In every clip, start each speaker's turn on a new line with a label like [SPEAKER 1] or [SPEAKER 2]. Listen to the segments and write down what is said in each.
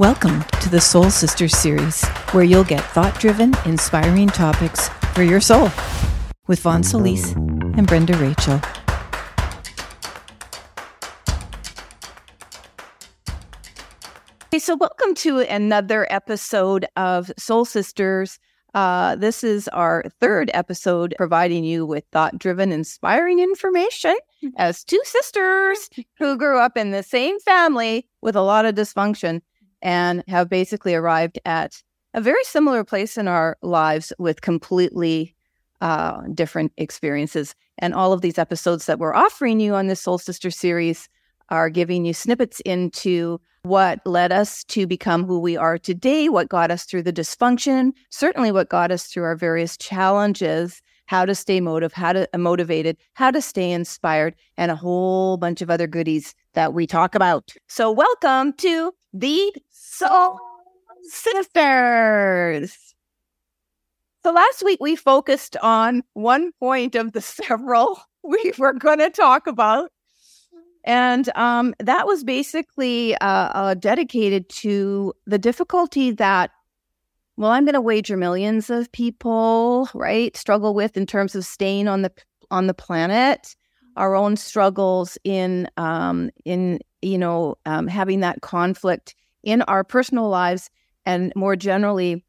[SPEAKER 1] Welcome to the Soul Sisters series, where you'll get thought driven, inspiring topics for your soul with Vaughn Solis and Brenda Rachel. Okay, so welcome to another episode of Soul Sisters. Uh, this is our third episode providing you with thought driven, inspiring information as two sisters who grew up in the same family with a lot of dysfunction and have basically arrived at a very similar place in our lives with completely uh, different experiences. And all of these episodes that we're offering you on this Soul Sister series are giving you snippets into what led us to become who we are today, what got us through the dysfunction, certainly what got us through our various challenges, how to stay motive, how to uh, motivated, how to stay inspired, and a whole bunch of other goodies that we talk about. So welcome to the Soul Sisters. So last week we focused on one point of the several we were going to talk about. And um, that was basically uh, uh, dedicated to the difficulty that, well, I'm going to wager millions of people, right, struggle with in terms of staying on the on the planet, our own struggles in um, in you know um, having that conflict in our personal lives and more generally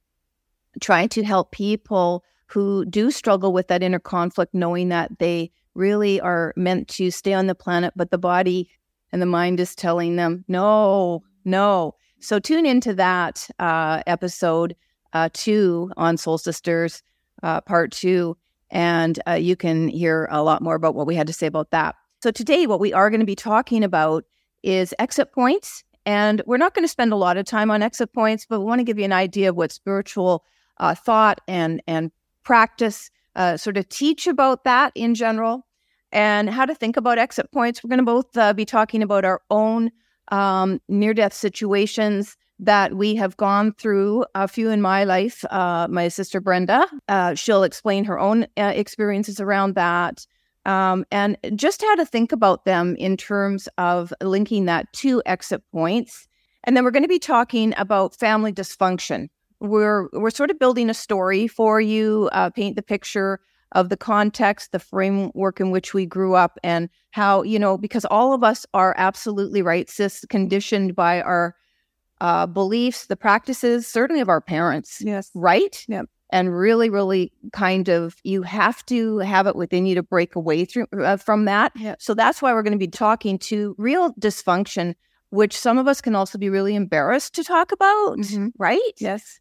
[SPEAKER 1] trying to help people who do struggle with that inner conflict, knowing that they really are meant to stay on the planet, but the body and the mind is telling them, no, no. So tune into that uh, episode uh, two on Soul Sisters, uh, part two, and uh, you can hear a lot more about what we had to say about that. So today, what we are going to be talking about is exit points and we're not going to spend a lot of time on exit points, but we want to give you an idea of what spiritual uh, thought and and practice uh, sort of teach about that in general, and how to think about exit points. We're going to both uh, be talking about our own um, near death situations that we have gone through. A few in my life. Uh, my sister Brenda, uh, she'll explain her own uh, experiences around that um, and just how to think about them in terms of linking that to exit points. And then we're going to be talking about family dysfunction. We're we're sort of building a story for you, uh, paint the picture of the context, the framework in which we grew up, and how you know because all of us are absolutely right, cis, conditioned by our uh, beliefs, the practices, certainly of our parents.
[SPEAKER 2] Yes.
[SPEAKER 1] Right.
[SPEAKER 2] Yep
[SPEAKER 1] and really really kind of you have to have it within you to break away through uh, from that
[SPEAKER 2] yeah.
[SPEAKER 1] so that's why we're going to be talking to real dysfunction which some of us can also be really embarrassed to talk about
[SPEAKER 2] mm-hmm.
[SPEAKER 1] right
[SPEAKER 2] yes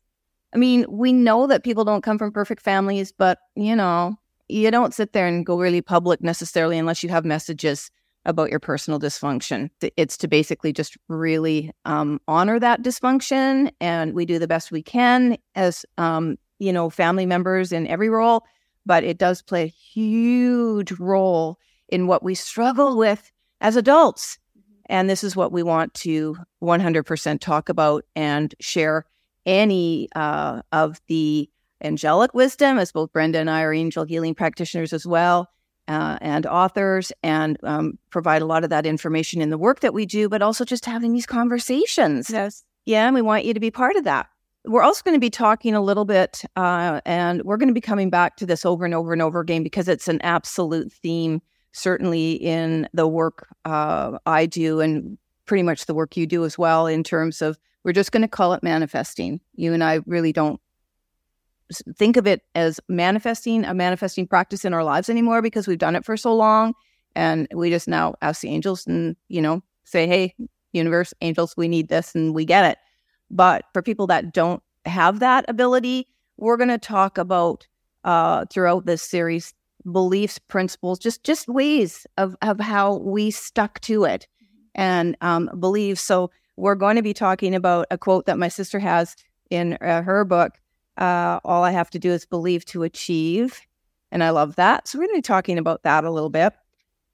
[SPEAKER 1] i mean we know that people don't come from perfect families but you know you don't sit there and go really public necessarily unless you have messages about your personal dysfunction. It's to basically just really um, honor that dysfunction, and we do the best we can as um, you know, family members in every role, but it does play a huge role in what we struggle with as adults. Mm-hmm. And this is what we want to 100% talk about and share any uh, of the angelic wisdom, as both Brenda and I are angel healing practitioners as well, uh, and authors, and um, provide a lot of that information in the work that we do, but also just having these conversations.
[SPEAKER 2] Yes.
[SPEAKER 1] Yeah, and we want you to be part of that. We're also going to be talking a little bit, uh, and we're going to be coming back to this over and over and over again because it's an absolute theme, certainly in the work uh, I do and pretty much the work you do as well, in terms of we're just going to call it manifesting. You and I really don't think of it as manifesting, a manifesting practice in our lives anymore because we've done it for so long. And we just now ask the angels and, you know, say, hey, universe, angels, we need this and we get it. But for people that don't have that ability, we're going to talk about uh, throughout this series beliefs, principles, just just ways of of how we stuck to it and um, believe. So we're going to be talking about a quote that my sister has in uh, her book. Uh, All I have to do is believe to achieve, and I love that. So we're going to be talking about that a little bit.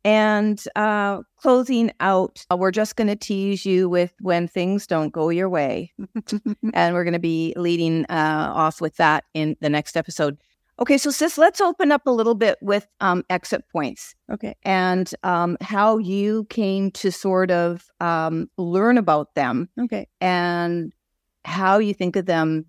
[SPEAKER 1] And uh, closing out, uh, we're just going to tease you with when things don't go your way. and we're going to be leading uh, off with that in the next episode. Okay, so sis, let's open up a little bit with um, exit points.
[SPEAKER 2] Okay.
[SPEAKER 1] And um, how you came to sort of um, learn about them.
[SPEAKER 2] Okay.
[SPEAKER 1] And how you think of them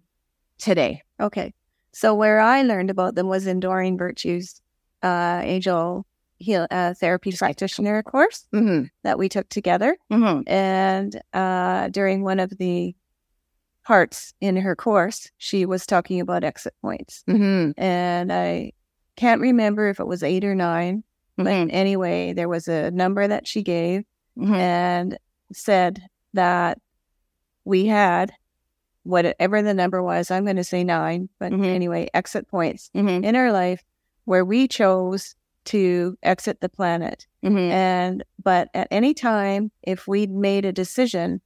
[SPEAKER 1] today.
[SPEAKER 2] Okay. So where I learned about them was in Doreen Virtue's uh, angel heal uh, therapy practitioner course
[SPEAKER 1] Mm-hmm.
[SPEAKER 2] that we took together,
[SPEAKER 1] Mm-hmm.
[SPEAKER 2] and uh, during one of the parts in her course, she was talking about exit points,
[SPEAKER 1] Mm-hmm.
[SPEAKER 2] and I can't remember if it was eight or 9 but
[SPEAKER 1] Mm-hmm.
[SPEAKER 2] anyway, there was a number that she gave
[SPEAKER 1] Mm-hmm.
[SPEAKER 2] and said that we had whatever the number was. I'm going to say nine, but
[SPEAKER 1] Mhm.
[SPEAKER 2] anyway, exit points
[SPEAKER 1] Mm-hmm.
[SPEAKER 2] in our life where we chose to exit the planet.
[SPEAKER 1] Mm-hmm.
[SPEAKER 2] And, but at any time, if we'd made a decision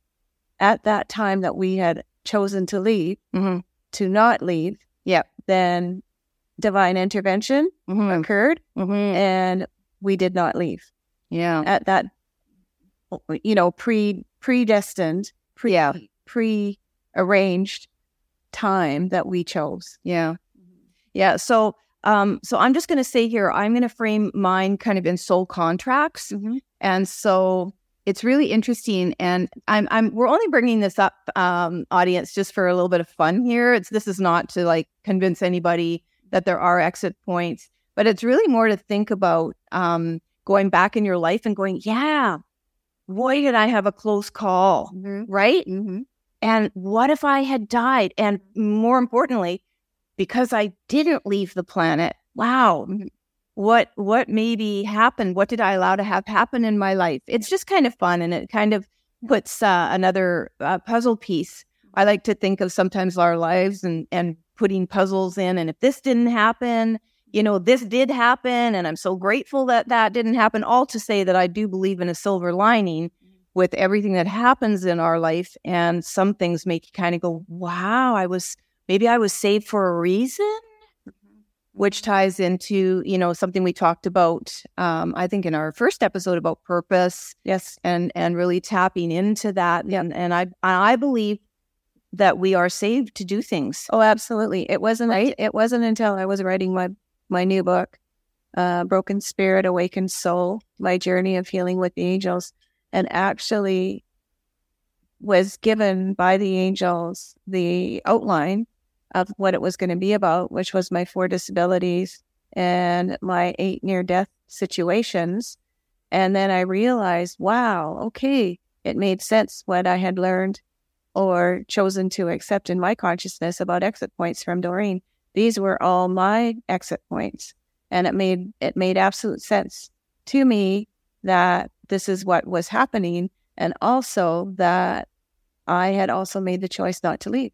[SPEAKER 2] at that time that we had chosen to leave,
[SPEAKER 1] Mm-hmm.
[SPEAKER 2] to not leave,
[SPEAKER 1] Yep.
[SPEAKER 2] then divine intervention
[SPEAKER 1] Mm-hmm.
[SPEAKER 2] occurred
[SPEAKER 1] Mm-hmm.
[SPEAKER 2] and we did not leave
[SPEAKER 1] Yeah.
[SPEAKER 2] at that, you know, pre predestined, pre
[SPEAKER 1] Yeah.
[SPEAKER 2] pre arranged time that we chose.
[SPEAKER 1] Yeah. Yeah. So, um, so I'm just going to say here, I'm going to frame mine kind of in soul contracts. And so it's really interesting. And I'm, I'm, we're only bringing this up, um, audience, just for a little bit of fun here. It's, this is not to like convince anybody that there are exit points, but it's really more to think about, um, going back in your life and going, yeah, why did I have a close call, right?
[SPEAKER 2] Mm-hmm.
[SPEAKER 1] And what if I had died? And more importantly, because I didn't leave the planet, wow, what what maybe happened? What did I allow to have happen in my life? It's just kind of fun, and it kind of puts uh, another uh, puzzle piece. I like to think of sometimes our lives and and putting puzzles in. And if this didn't happen, you know, this did happen, and I'm so grateful that that didn't happen. All to say that I do believe in a silver lining with everything that happens in our life. And some things make you kind of go, wow, I was, maybe I was saved for a reason, which ties into, you know, something we talked about, um, I think in our first episode about purpose
[SPEAKER 2] Yes.
[SPEAKER 1] and, and really tapping into that. And, and I, I believe that we are saved to do things.
[SPEAKER 2] Oh, absolutely. It wasn't.
[SPEAKER 1] Right?
[SPEAKER 2] It wasn't until I was writing my my new book, uh, "Broken Spirit, Awakened Soul: My Journey of Healing with the Angels," and actually was given by the angels the outline of what it was going to be about, which was my four disabilities and my eight near death situations. And then I realized, wow, okay, it made sense what I had learned or chosen to accept in my consciousness about exit points from Doreen. These were all my exit points. And it made it made absolute sense to me that this is what was happening and also that I had also made the choice not to leave.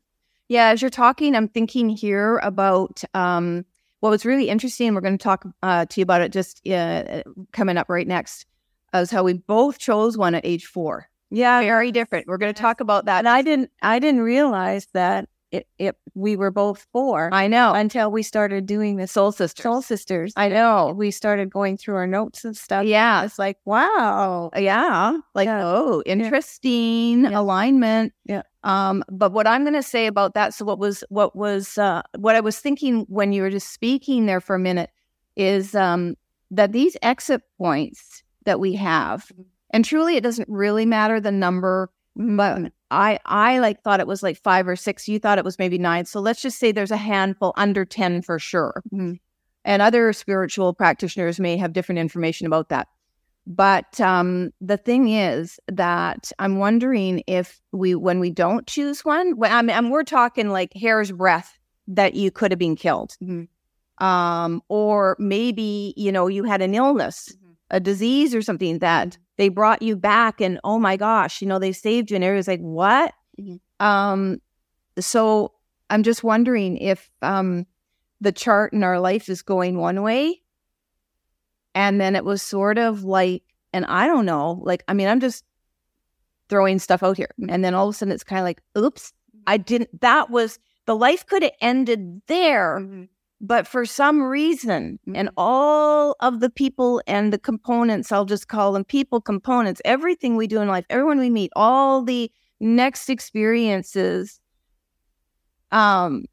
[SPEAKER 1] Yeah, as you're talking, I'm thinking here about um, what was really interesting. We're going to talk uh, to you about it just uh, coming up right next, is how we both chose one at age four.
[SPEAKER 2] Yeah,
[SPEAKER 1] Very different. We're going to talk about that.
[SPEAKER 2] and I didn't I didn't realize that it, it we were both four
[SPEAKER 1] I know.
[SPEAKER 2] until we started doing the
[SPEAKER 1] Soul Sisters.
[SPEAKER 2] Soul Sisters.
[SPEAKER 1] I know.
[SPEAKER 2] We started going through our notes and stuff.
[SPEAKER 1] Yeah.
[SPEAKER 2] It's like, wow.
[SPEAKER 1] Yeah. Like,
[SPEAKER 2] Yeah.
[SPEAKER 1] oh, interesting
[SPEAKER 2] Yeah.
[SPEAKER 1] alignment.
[SPEAKER 2] Yeah.
[SPEAKER 1] Um, but what I'm going to say about that, so what was, what was, uh, what I was thinking when you were just speaking there for a minute is um, that these exit points that we have, and truly it doesn't really matter the number, but I, I like thought it was like five or six. You thought it was maybe nine. So let's just say there's a handful under 10 for sure.
[SPEAKER 2] Mhm.
[SPEAKER 1] And other spiritual practitioners may have different information about that. But um, the thing is that I'm wondering if we, when we don't choose one, I mean, and we're talking like hair's breadth that you could have been killed,
[SPEAKER 2] Mhm.
[SPEAKER 1] um, or maybe you know you had an illness,
[SPEAKER 2] Mhm.
[SPEAKER 1] a disease, or something that they brought you back, and oh my gosh, you know they saved you, and everybody's like, what?
[SPEAKER 2] Mhm.
[SPEAKER 1] Um, so I'm just wondering if um, the chart in our life is going one way and then it was sort of like, and I don't know, like, I mean, I'm just throwing stuff out here. And then all of a sudden it's kind of like, oops, I didn't, that was, the life could have ended there,
[SPEAKER 2] Mhm.
[SPEAKER 1] but for some reason, and all of the people and the components, I'll just call them people components, everything we do in life, everyone we meet, all the next experiences, um,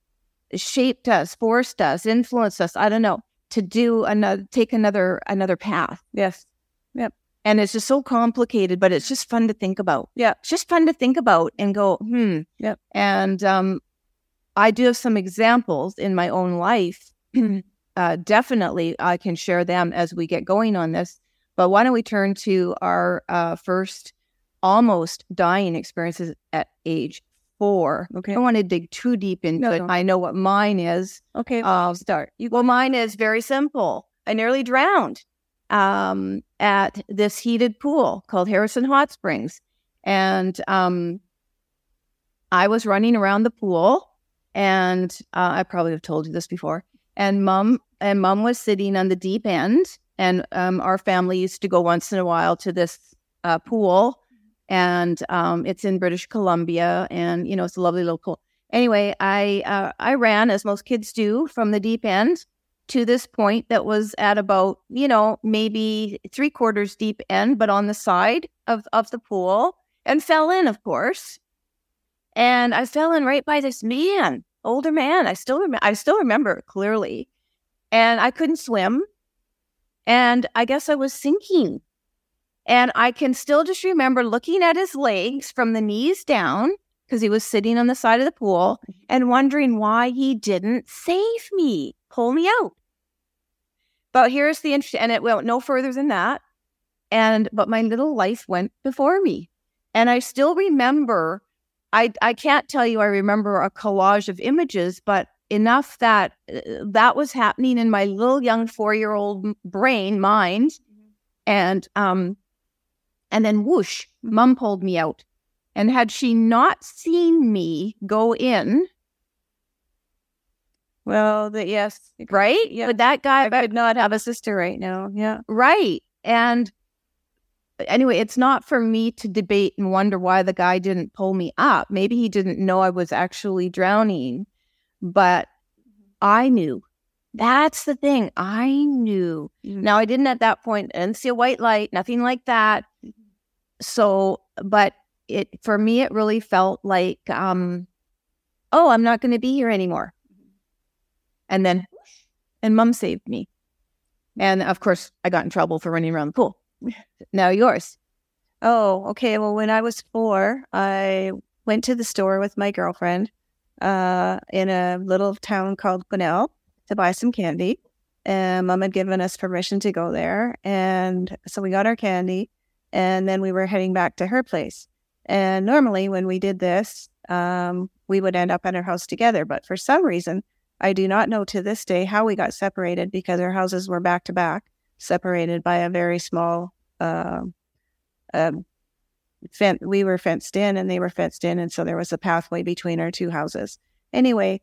[SPEAKER 1] shaped us, forced us, influenced us. I don't know to do another, take another, another path.
[SPEAKER 2] Yes. Yep.
[SPEAKER 1] And it's just so complicated, but it's just fun to think about.
[SPEAKER 2] Yeah.
[SPEAKER 1] It's just fun to think about and go, hmm.
[SPEAKER 2] Yep.
[SPEAKER 1] And um, I do have some examples in my own life. uh, definitely, I can share them as we get going on this. But why don't we turn to our uh, first almost dying experiences at age four?
[SPEAKER 2] Okay.
[SPEAKER 1] I don't want to dig too deep into
[SPEAKER 2] No,
[SPEAKER 1] it.
[SPEAKER 2] no.
[SPEAKER 1] I know what mine is.
[SPEAKER 2] Okay.
[SPEAKER 1] Um,
[SPEAKER 2] start. You
[SPEAKER 1] well, mine is very simple. I nearly drowned um, at this heated pool called Harrison Hot Springs. And um, I was running around the pool, and uh, I probably have told you this before. And mom and mom was sitting on the deep end, and um, our family used to go once in a while to this uh, pool, and um, it's in British Columbia, and you know it's a lovely little pool. Anyway, I uh, I ran as most kids do from the deep end to this point that was at about you know maybe three quarters deep end, but on the side of of the pool, and fell in, of course. And I fell in right by this man, older man. I still remember. I still remember clearly, and I couldn't swim, and I guess I was sinking. And I can still just remember looking at his legs from the knees down because he was sitting on the side of the pool and wondering why he didn't save me, pull me out. But here's the interesting, and it went no further than that. And but my little life went before me, and I still remember. I I can't tell you I remember a collage of images, but enough that uh, that was happening in my little young four year old brain mind, and um, and then whoosh, mom pulled me out. And had she not seen me go in,
[SPEAKER 2] Well, the, yes.
[SPEAKER 1] right?
[SPEAKER 2] Yeah.
[SPEAKER 1] But that guy,
[SPEAKER 2] I could not have a sister right now. Yeah.
[SPEAKER 1] right. And anyway, it's not for me to debate and wonder why the guy didn't pull me up. Maybe he didn't know I was actually drowning, but mm-hmm. I knew. That's the thing. I knew. Mm-hmm. Now, I didn't at that point, I didn't see a white light, nothing like that. So, but it, for me, it really felt like, um, oh, I'm not going to be here anymore. And then, and mom saved me. And of course, I got in trouble for running around the pool. Now yours.
[SPEAKER 2] Oh, okay. Well, when I was four, I went to the store with my girlfriend uh, in a little town called Quesnel to buy some candy. And mom had given us permission to go there. And so we got our candy and then we were heading back to her place. And normally, when we did this, um, we would end up at her house together. But for some reason, I do not know to this day how we got separated because our houses were back to back, separated by a very small um um, fen- we were fenced in and they were fenced in. And so there was a pathway between our two houses. Anyway,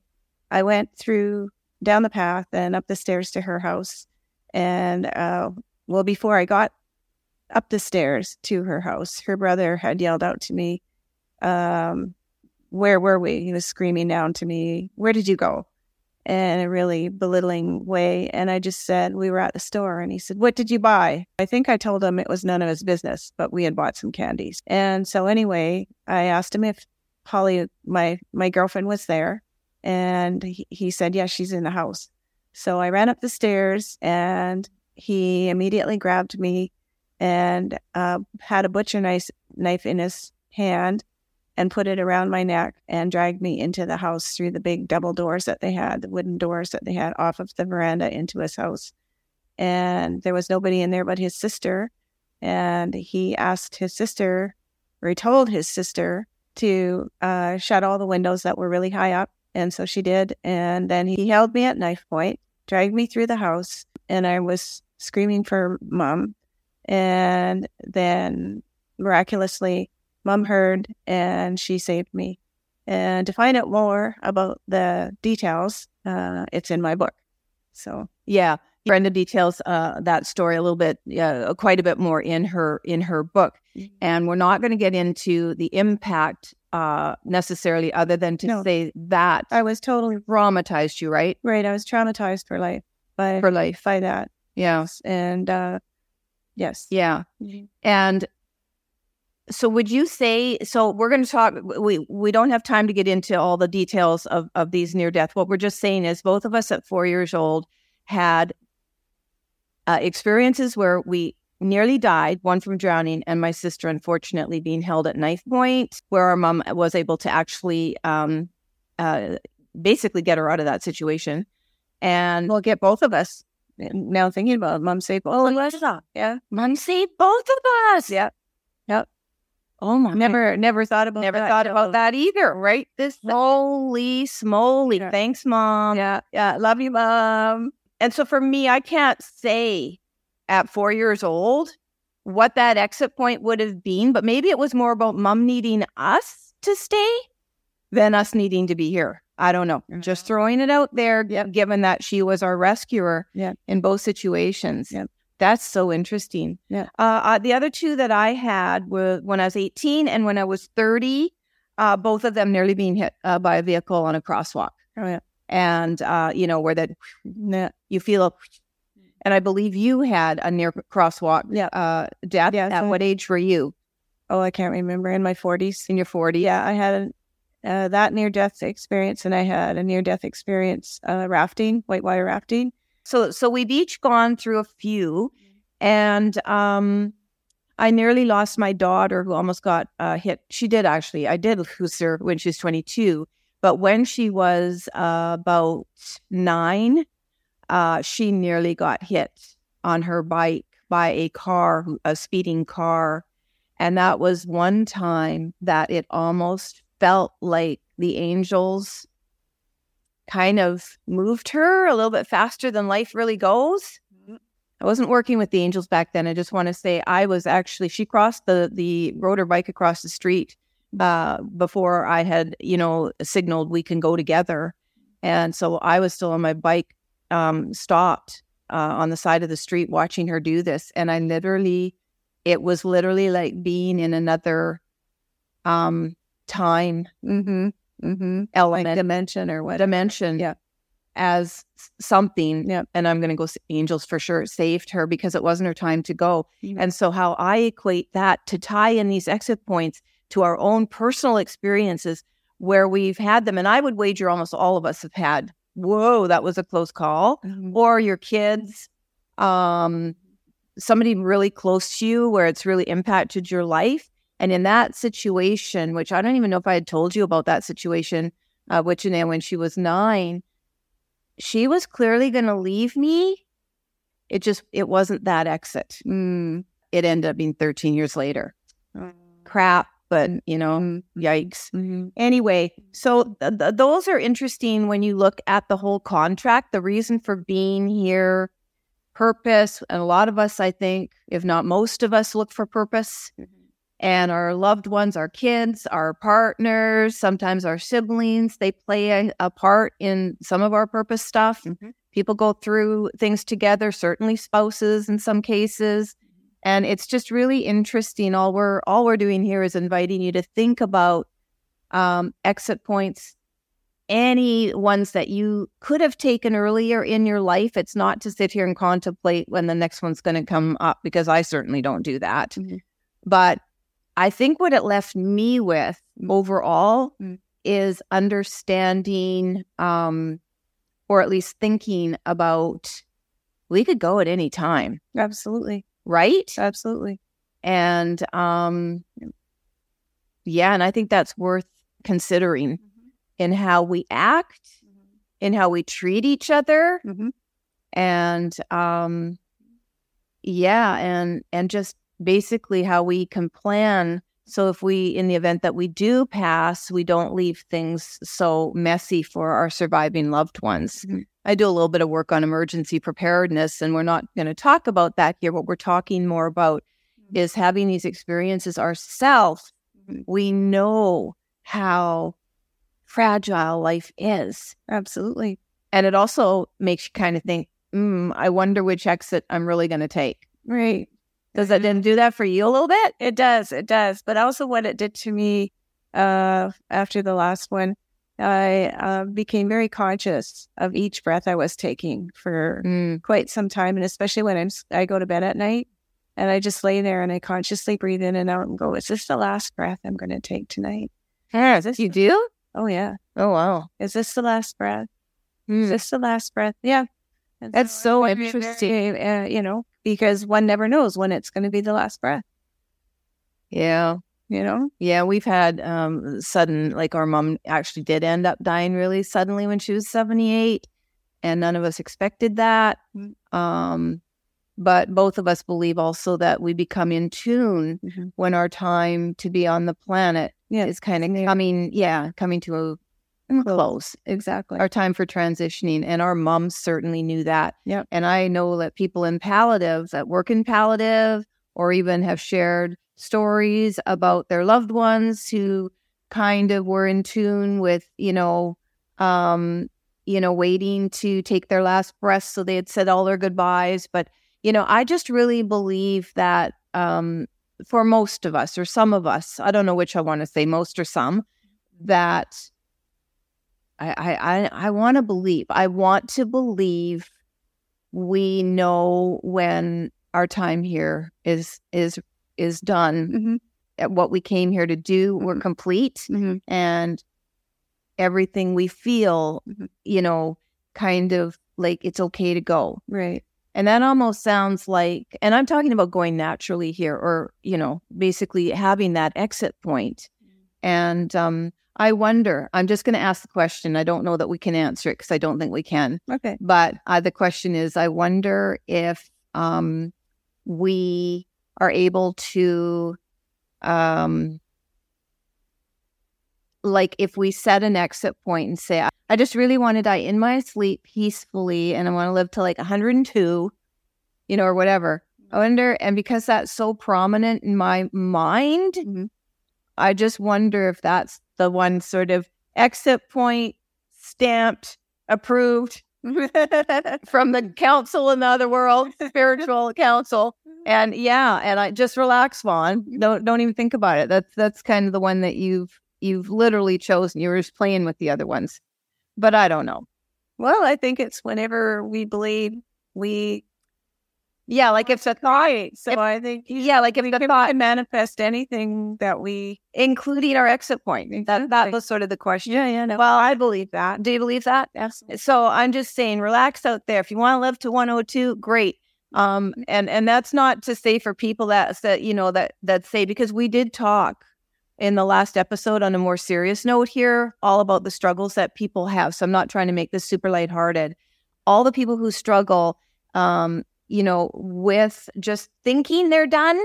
[SPEAKER 2] I went through down the path and up the stairs to her house. And uh, well, before I got up the stairs to her house, her brother had yelled out to me, um, Where were we? He was screaming down to me, Where did you go? in a really belittling way. And I just said, We were at the store. And he said, What did you buy? I think I told him it was none of his business, but we had bought some candies. And so, anyway, I asked him if Holly, my, my girlfriend, was there. And he, he said, Yes, she's in the house. So I ran up the stairs and he immediately grabbed me and uh, had a butcher knife, knife in his hand and put it around my neck and dragged me into the house through the big double doors that they had, the wooden doors that they had off of the veranda into his house. And there was nobody in there but his sister. And he asked his sister, or he told his sister to uh, shut all the windows that were really high up. And so she did. And then he held me at knife point, dragged me through the house, and I was screaming for mom. And then miraculously, mom heard and she saved me. And to find out more about the details, uh, it's in my book. So
[SPEAKER 1] Yeah, Brenda details uh, that story a little bit, uh, quite a bit more in her in her book, and we're not going to get into the impact uh, necessarily, other than to
[SPEAKER 2] No.
[SPEAKER 1] say that
[SPEAKER 2] I was totally
[SPEAKER 1] traumatized you, right,
[SPEAKER 2] right. I was traumatized for life by
[SPEAKER 1] for life.
[SPEAKER 2] by that.
[SPEAKER 1] Yes,
[SPEAKER 2] And uh, yes,
[SPEAKER 1] yeah, and so would you say? So we're going to talk. We we don't have time to get into all the details of of these near death. What we're just saying is, both of us at four years old had uh, experiences where we nearly died, one from drowning, and my sister, unfortunately, being held at knife point, where our mom was able to actually um, uh, basically get her out of that situation. And
[SPEAKER 2] We'll get both of us. And Now thinking about it, mom saved both of us. Yeah.
[SPEAKER 1] mom saved both of us.
[SPEAKER 2] Yeah. Yep.
[SPEAKER 1] Oh my
[SPEAKER 2] Never, never thought about
[SPEAKER 1] never
[SPEAKER 2] that
[SPEAKER 1] thought about that either, right? This holy smoly.
[SPEAKER 2] Yeah.
[SPEAKER 1] Thanks, mom.
[SPEAKER 2] Yeah. Yeah. Love you, mom.
[SPEAKER 1] And so for me, I can't say at four years old what that exit point would have been, but maybe it was more about mom needing us to stay than us needing to be here. I don't know. Just
[SPEAKER 2] Mhm.
[SPEAKER 1] throwing it out there,
[SPEAKER 2] Yep.
[SPEAKER 1] given that she was our rescuer
[SPEAKER 2] Yeah.
[SPEAKER 1] in both situations.
[SPEAKER 2] Yep.
[SPEAKER 1] That's so interesting.
[SPEAKER 2] Yeah.
[SPEAKER 1] Uh, uh, the other two that I had were when I was 18 and when I was 30, uh, both of them nearly being hit uh, by a vehicle on a crosswalk.
[SPEAKER 2] Oh, yeah.
[SPEAKER 1] And, uh, you know, where that
[SPEAKER 2] Yeah.
[SPEAKER 1] you feel a, and I believe you had a near crosswalk
[SPEAKER 2] Yeah.
[SPEAKER 1] uh, death.
[SPEAKER 2] Yeah,
[SPEAKER 1] At
[SPEAKER 2] so-
[SPEAKER 1] what age were you?
[SPEAKER 2] Oh, I can't remember. In my 40s.
[SPEAKER 1] In your 40s?
[SPEAKER 2] Yeah. I had uh, that near death experience, and I had a near death experience uh, rafting, whitewater rafting.
[SPEAKER 1] So, so we've each gone through a few, and um, I nearly lost my daughter who almost got uh, hit. She did actually. I did lose her when she was 22, but when she was uh, about nine, uh, she nearly got hit on her bike by a car, a speeding car, and that was one time that it almost felt like the angels kind of moved her a little bit faster than life really goes.
[SPEAKER 2] Mhm.
[SPEAKER 1] I wasn't working with the angels back then. I just want to say I was actually she crossed the the rode her bike across the street uh, before I had you know signaled we can go together, and so I was still on my bike, um, stopped uh, on the side of the street watching her do this, and I literally, it was literally like being in another um time
[SPEAKER 2] Mm-hmm. Mm-hmm. Like
[SPEAKER 1] element
[SPEAKER 2] dimension or what?
[SPEAKER 1] dimension
[SPEAKER 2] Yeah.
[SPEAKER 1] as something
[SPEAKER 2] Yeah.
[SPEAKER 1] and i'm going to go angels for sure saved her because it wasn't her time to go
[SPEAKER 2] Mhm.
[SPEAKER 1] and so how i equate that to tie in these exit points to our own personal experiences where we've had them and i would wager almost all of us have had whoa that was a close call
[SPEAKER 2] Mhm.
[SPEAKER 1] or your kids um somebody really close to you where it's really impacted your life and in that situation which i don't even know if i had told you about that situation uh, with Janae when she was nine she was clearly going to leave me it just it wasn't that exit
[SPEAKER 2] Mm.
[SPEAKER 1] it ended up being 13 years later
[SPEAKER 2] Mm.
[SPEAKER 1] crap but you know
[SPEAKER 2] Mhm.
[SPEAKER 1] yikes
[SPEAKER 2] Mhm.
[SPEAKER 1] Anyway, so th- th- those are interesting when you look at the whole contract, the reason for being here, purpose. And a lot of us, I think, if not most of us, look for purpose. And our loved ones, our kids, our partners, sometimes our siblings, they play a, a part in some of our purpose stuff.
[SPEAKER 2] Mhm.
[SPEAKER 1] People go through things together, certainly spouses in some cases. And it's just really interesting. All we're all we're doing here is inviting you to think about um, exit points, any ones that you could have taken earlier in your life. It's not to sit here and contemplate when the next one's going to come up because I certainly don't do that.
[SPEAKER 2] Mhm.
[SPEAKER 1] But I think what it left me with overall
[SPEAKER 2] Mm.
[SPEAKER 1] is understanding, um, or at least thinking about we could go at any time,
[SPEAKER 2] Absolutely.
[SPEAKER 1] right?
[SPEAKER 2] Absolutely.
[SPEAKER 1] And um, yeah, and I think that's worth considering in how we act, in how we treat each other,
[SPEAKER 2] Mhm.
[SPEAKER 1] and um, yeah, and and just basically how we can plan. So if we, in the event that we do pass, we don't leave things so messy for our surviving loved ones.
[SPEAKER 2] Mhm.
[SPEAKER 1] I do a little bit of work on emergency preparedness, and we're not going to talk about that here. What we're talking more about
[SPEAKER 2] Mhm.
[SPEAKER 1] is having these experiences ourselves.
[SPEAKER 2] Mhm.
[SPEAKER 1] We know how fragile life is.
[SPEAKER 2] Absolutely.
[SPEAKER 1] And it also makes you kind of think, mm, I wonder which exit I'm really going to take.
[SPEAKER 2] Right.
[SPEAKER 1] Does that didn't do that for you a little bit?
[SPEAKER 2] It does. It does. But also, what it did to me uh, after the last one, I uh, became very conscious of each breath I was taking for
[SPEAKER 1] Mm.
[SPEAKER 2] quite some time, and especially when I'm, I go to bed at night and I just lay there and I consciously breathe in and out and go, "Is this the last breath I'm going to take tonight?"
[SPEAKER 1] Yeah, is this you do?
[SPEAKER 2] Oh yeah.
[SPEAKER 1] Oh wow.
[SPEAKER 2] Is this the last breath? Is
[SPEAKER 1] Mm.
[SPEAKER 2] this the last breath? Yeah. And
[SPEAKER 1] That's so
[SPEAKER 2] I'm
[SPEAKER 1] interesting.
[SPEAKER 2] uh, you know, because one never knows when it's going to be the last breath.
[SPEAKER 1] Yeah.
[SPEAKER 2] You know?
[SPEAKER 1] Yeah, we've had um sudden like our mom actually did end up dying really suddenly when she was 78 and none of us expected that.
[SPEAKER 2] Mm.
[SPEAKER 1] Um but both of us believe also that we become in tune
[SPEAKER 2] Mhm.
[SPEAKER 1] when our time to be on the planet
[SPEAKER 2] Yeah.
[SPEAKER 1] is kind of
[SPEAKER 2] Yeah.
[SPEAKER 1] coming, yeah, coming to a close.
[SPEAKER 2] Exactly.
[SPEAKER 1] Our time for transitioning. And our moms certainly knew that.
[SPEAKER 2] Yep.
[SPEAKER 1] And I know that people in palliative that work in palliative or even have shared stories about their loved ones who kind of were in tune with, you know, um, you know, waiting to take their last breath so they had said all their goodbyes. But, you know, I just really believe that um for most of us or some of us, I don't know which I want to say, most or some, that I I I, want to believe. I want to believe we know when our time here is is is done
[SPEAKER 2] Mhm.
[SPEAKER 1] at what we came here to do. We're
[SPEAKER 2] Mhm.
[SPEAKER 1] complete
[SPEAKER 2] Mhm.
[SPEAKER 1] and everything we feel,
[SPEAKER 2] Mhm.
[SPEAKER 1] you know, kind of like it's okay to go.
[SPEAKER 2] Right.
[SPEAKER 1] And that almost sounds like, and I'm talking about going naturally here, or, you know, basically having that exit point. And um, I wonder, I'm just going to ask the question. I don't know that we can answer it because I don't think we can.
[SPEAKER 2] Okay.
[SPEAKER 1] But uh, the question is I wonder if um, we are able to, um, like, if we set an exit point and say, I just really want to die in my sleep peacefully and I want to live to like 102, you know, or whatever. I wonder, and because that's so prominent in my mind,
[SPEAKER 2] Mhm.
[SPEAKER 1] I just wonder if that's the one sort of exit point stamped, approved from the council in the other world, spiritual council. And yeah, and I just relax, Vaughn. Mm-hmm. Don't don't even think about it. That's that's kind of the one that you've you've literally chosen. You were just playing with the other ones. But I don't know.
[SPEAKER 2] Well, I think it's whenever we believe we
[SPEAKER 1] Yeah, like if the
[SPEAKER 2] thought. So
[SPEAKER 1] If-
[SPEAKER 2] I think
[SPEAKER 1] yeah, like if
[SPEAKER 2] we
[SPEAKER 1] the
[SPEAKER 2] can
[SPEAKER 1] thought
[SPEAKER 2] manifest anything that we.
[SPEAKER 1] including our exit point. That that was sort of the question.
[SPEAKER 2] Yeah, yeah, no.
[SPEAKER 1] Well, I believe that. Do you believe that?
[SPEAKER 2] Absolutely.
[SPEAKER 1] So I'm just saying, relax out there. If you want to live to 102, great. Um, and and that's not to say for people that that you know that that say because we did talk in the last episode on a more serious note here, all about the struggles that people have. So I'm not trying to make this super lighthearted. All the people who struggle, um, you know, with just thinking they're done.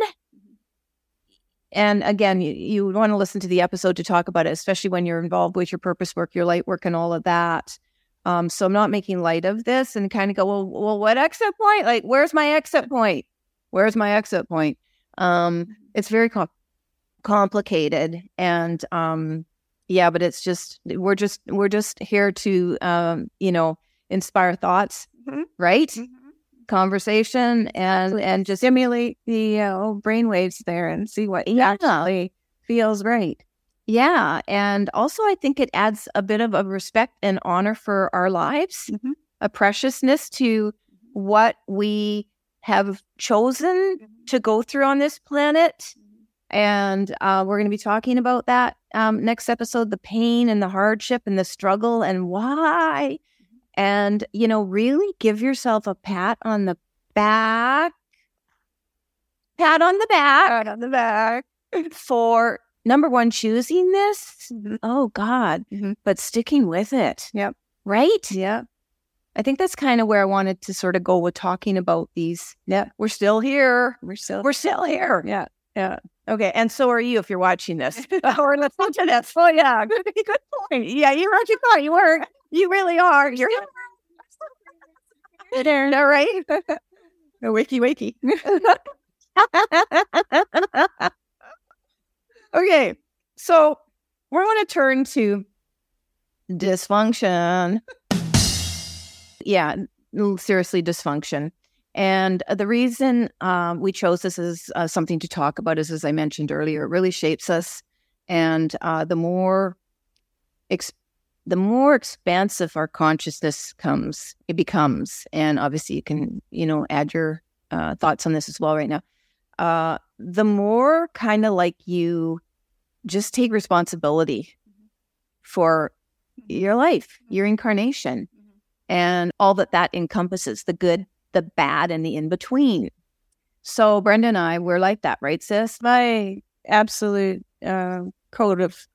[SPEAKER 1] And again, you, you want to listen to the episode to talk about it, especially when you're involved with your purpose work, your light work, and all of that. Um, so I'm not making light of this and kind of go, well, well, what exit point? Like, where's my exit point? Where's my exit point? Um, it's very com- complicated, and um, yeah, but it's just we're just we're just here to um, you know inspire thoughts,
[SPEAKER 2] Mhm.
[SPEAKER 1] right? Conversation and and just
[SPEAKER 2] Stimulate the uh, brain waves there and see what
[SPEAKER 1] Yeah.
[SPEAKER 2] actually feels right.
[SPEAKER 1] Yeah. And also, I think it adds a bit of a respect and honor for our lives,
[SPEAKER 2] Mhm.
[SPEAKER 1] a preciousness to what we have chosen to go through on this planet. And uh, we're going to be talking about that um, next episode the pain and the hardship and the struggle and why. And, you know, really give yourself a pat on the back. Pat on the back
[SPEAKER 2] Out on the back.
[SPEAKER 1] for number one, choosing this.
[SPEAKER 2] Mhm.
[SPEAKER 1] Oh God,
[SPEAKER 2] Mhm.
[SPEAKER 1] but sticking with it.
[SPEAKER 2] Yep.
[SPEAKER 1] Right.
[SPEAKER 2] Yeah.
[SPEAKER 1] I think that's kind of where I wanted to sort of go with talking about these.
[SPEAKER 2] Yeah.
[SPEAKER 1] We're still here.
[SPEAKER 2] We're still.
[SPEAKER 1] We're still here.
[SPEAKER 2] yeah. Yeah.
[SPEAKER 1] Okay. And so are you if you're watching this.
[SPEAKER 2] or let's at this. Oh yeah. Good, good point. Yeah, you're right. You thought you were. You really are. You're.
[SPEAKER 1] All right.
[SPEAKER 2] A wiki wiki.
[SPEAKER 1] okay. So we're going to turn to dysfunction. yeah, seriously, dysfunction. And uh, the reason um, we chose this as uh, something to talk about is, as I mentioned earlier, it really shapes us. And uh, the more ex- the more expansive our consciousness comes, it becomes. And obviously, you can you know add your uh, thoughts on this as well right now. Uh, the more kind of like you just take responsibility for your life, your incarnation, and all that that encompasses the good, the bad, and the in between. So Brenda and I, we're like that, right, sis?
[SPEAKER 2] My absolute uh, code of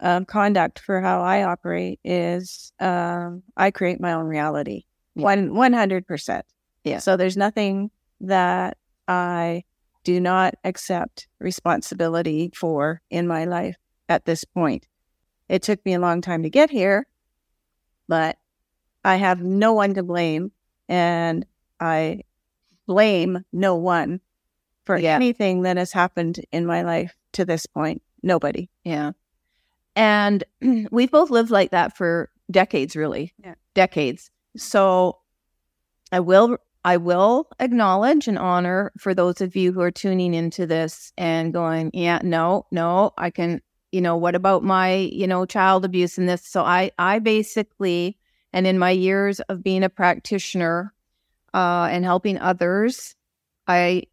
[SPEAKER 2] uh, conduct for how I operate is um, I create my own reality. One one hundred percent.
[SPEAKER 1] Yeah.
[SPEAKER 2] So there's nothing that I do not accept responsibility for in my life at this point. It took me a long time to get here, but I have no one to blame and I blame no one for
[SPEAKER 1] Yeah.
[SPEAKER 2] anything that has happened in my life to this point. Nobody.
[SPEAKER 1] Yeah. And we've both lived like that for decades, really.
[SPEAKER 2] Yeah.
[SPEAKER 1] Decades. So I will I will acknowledge and honor for those of you who are tuning into this and going, yeah, no, no, I can, you know, what about my, you know, child abuse and this? So I I basically and in my years of being a practitioner uh and helping others, I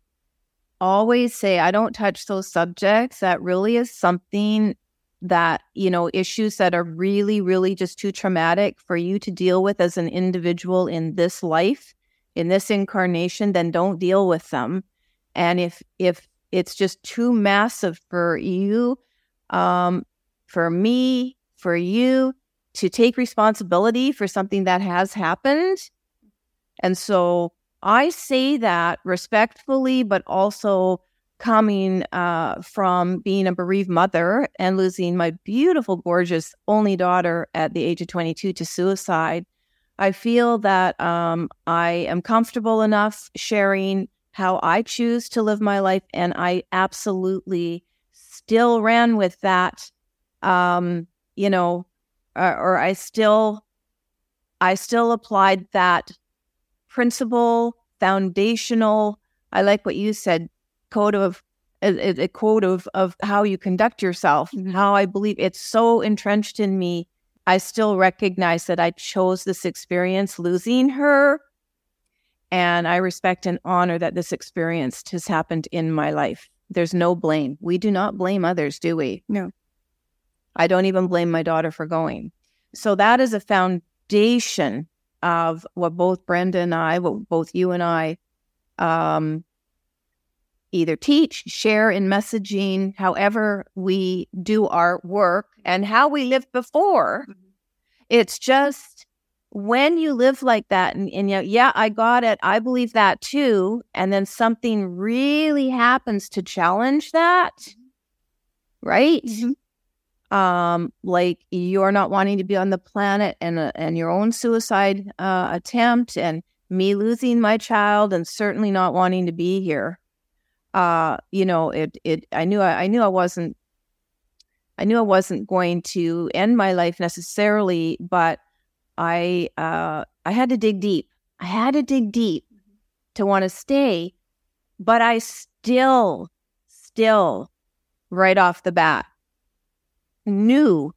[SPEAKER 1] always say I don't touch those subjects. That really is something that, you know, issues that are really, really just too traumatic for you to deal with as an individual in this life, in this incarnation, then don't deal with them. And if if it's just too massive for you, um, for me, for you to take responsibility for something that has happened. And so I say that respectfully, but also coming uh, from being a bereaved mother and losing my beautiful, gorgeous only daughter at the age of 22 to suicide. I feel that um, I am comfortable enough sharing how I choose to live my life, and I absolutely still ran with that. Um, you know, or, or I still, I still applied that principle, foundational. I like what you said, code of a, a code of of how you conduct yourself,
[SPEAKER 2] Mhm.
[SPEAKER 1] how I believe it's so entrenched in me. I still recognize that I chose this experience, losing her, and I respect and honor that this experience has happened in my life. There's no blame. We do not blame others, do we?
[SPEAKER 2] No.
[SPEAKER 1] I don't even blame my daughter for going. So that is a foundation of what both Brenda and I, what both you and I, um, either teach, share in messaging, however we do our work and how we lived before. It's just when you live like that and, and you yeah, I got it. I believe that too. And then something really happens to challenge that, right? um like you're not wanting to be on the planet and uh, and your own suicide uh attempt and me losing my child and certainly not wanting to be here uh you know it it i knew I, I knew i wasn't i knew i wasn't going to end my life necessarily but i uh i had to dig deep i had to dig deep to want to stay but i still still right off the bat knew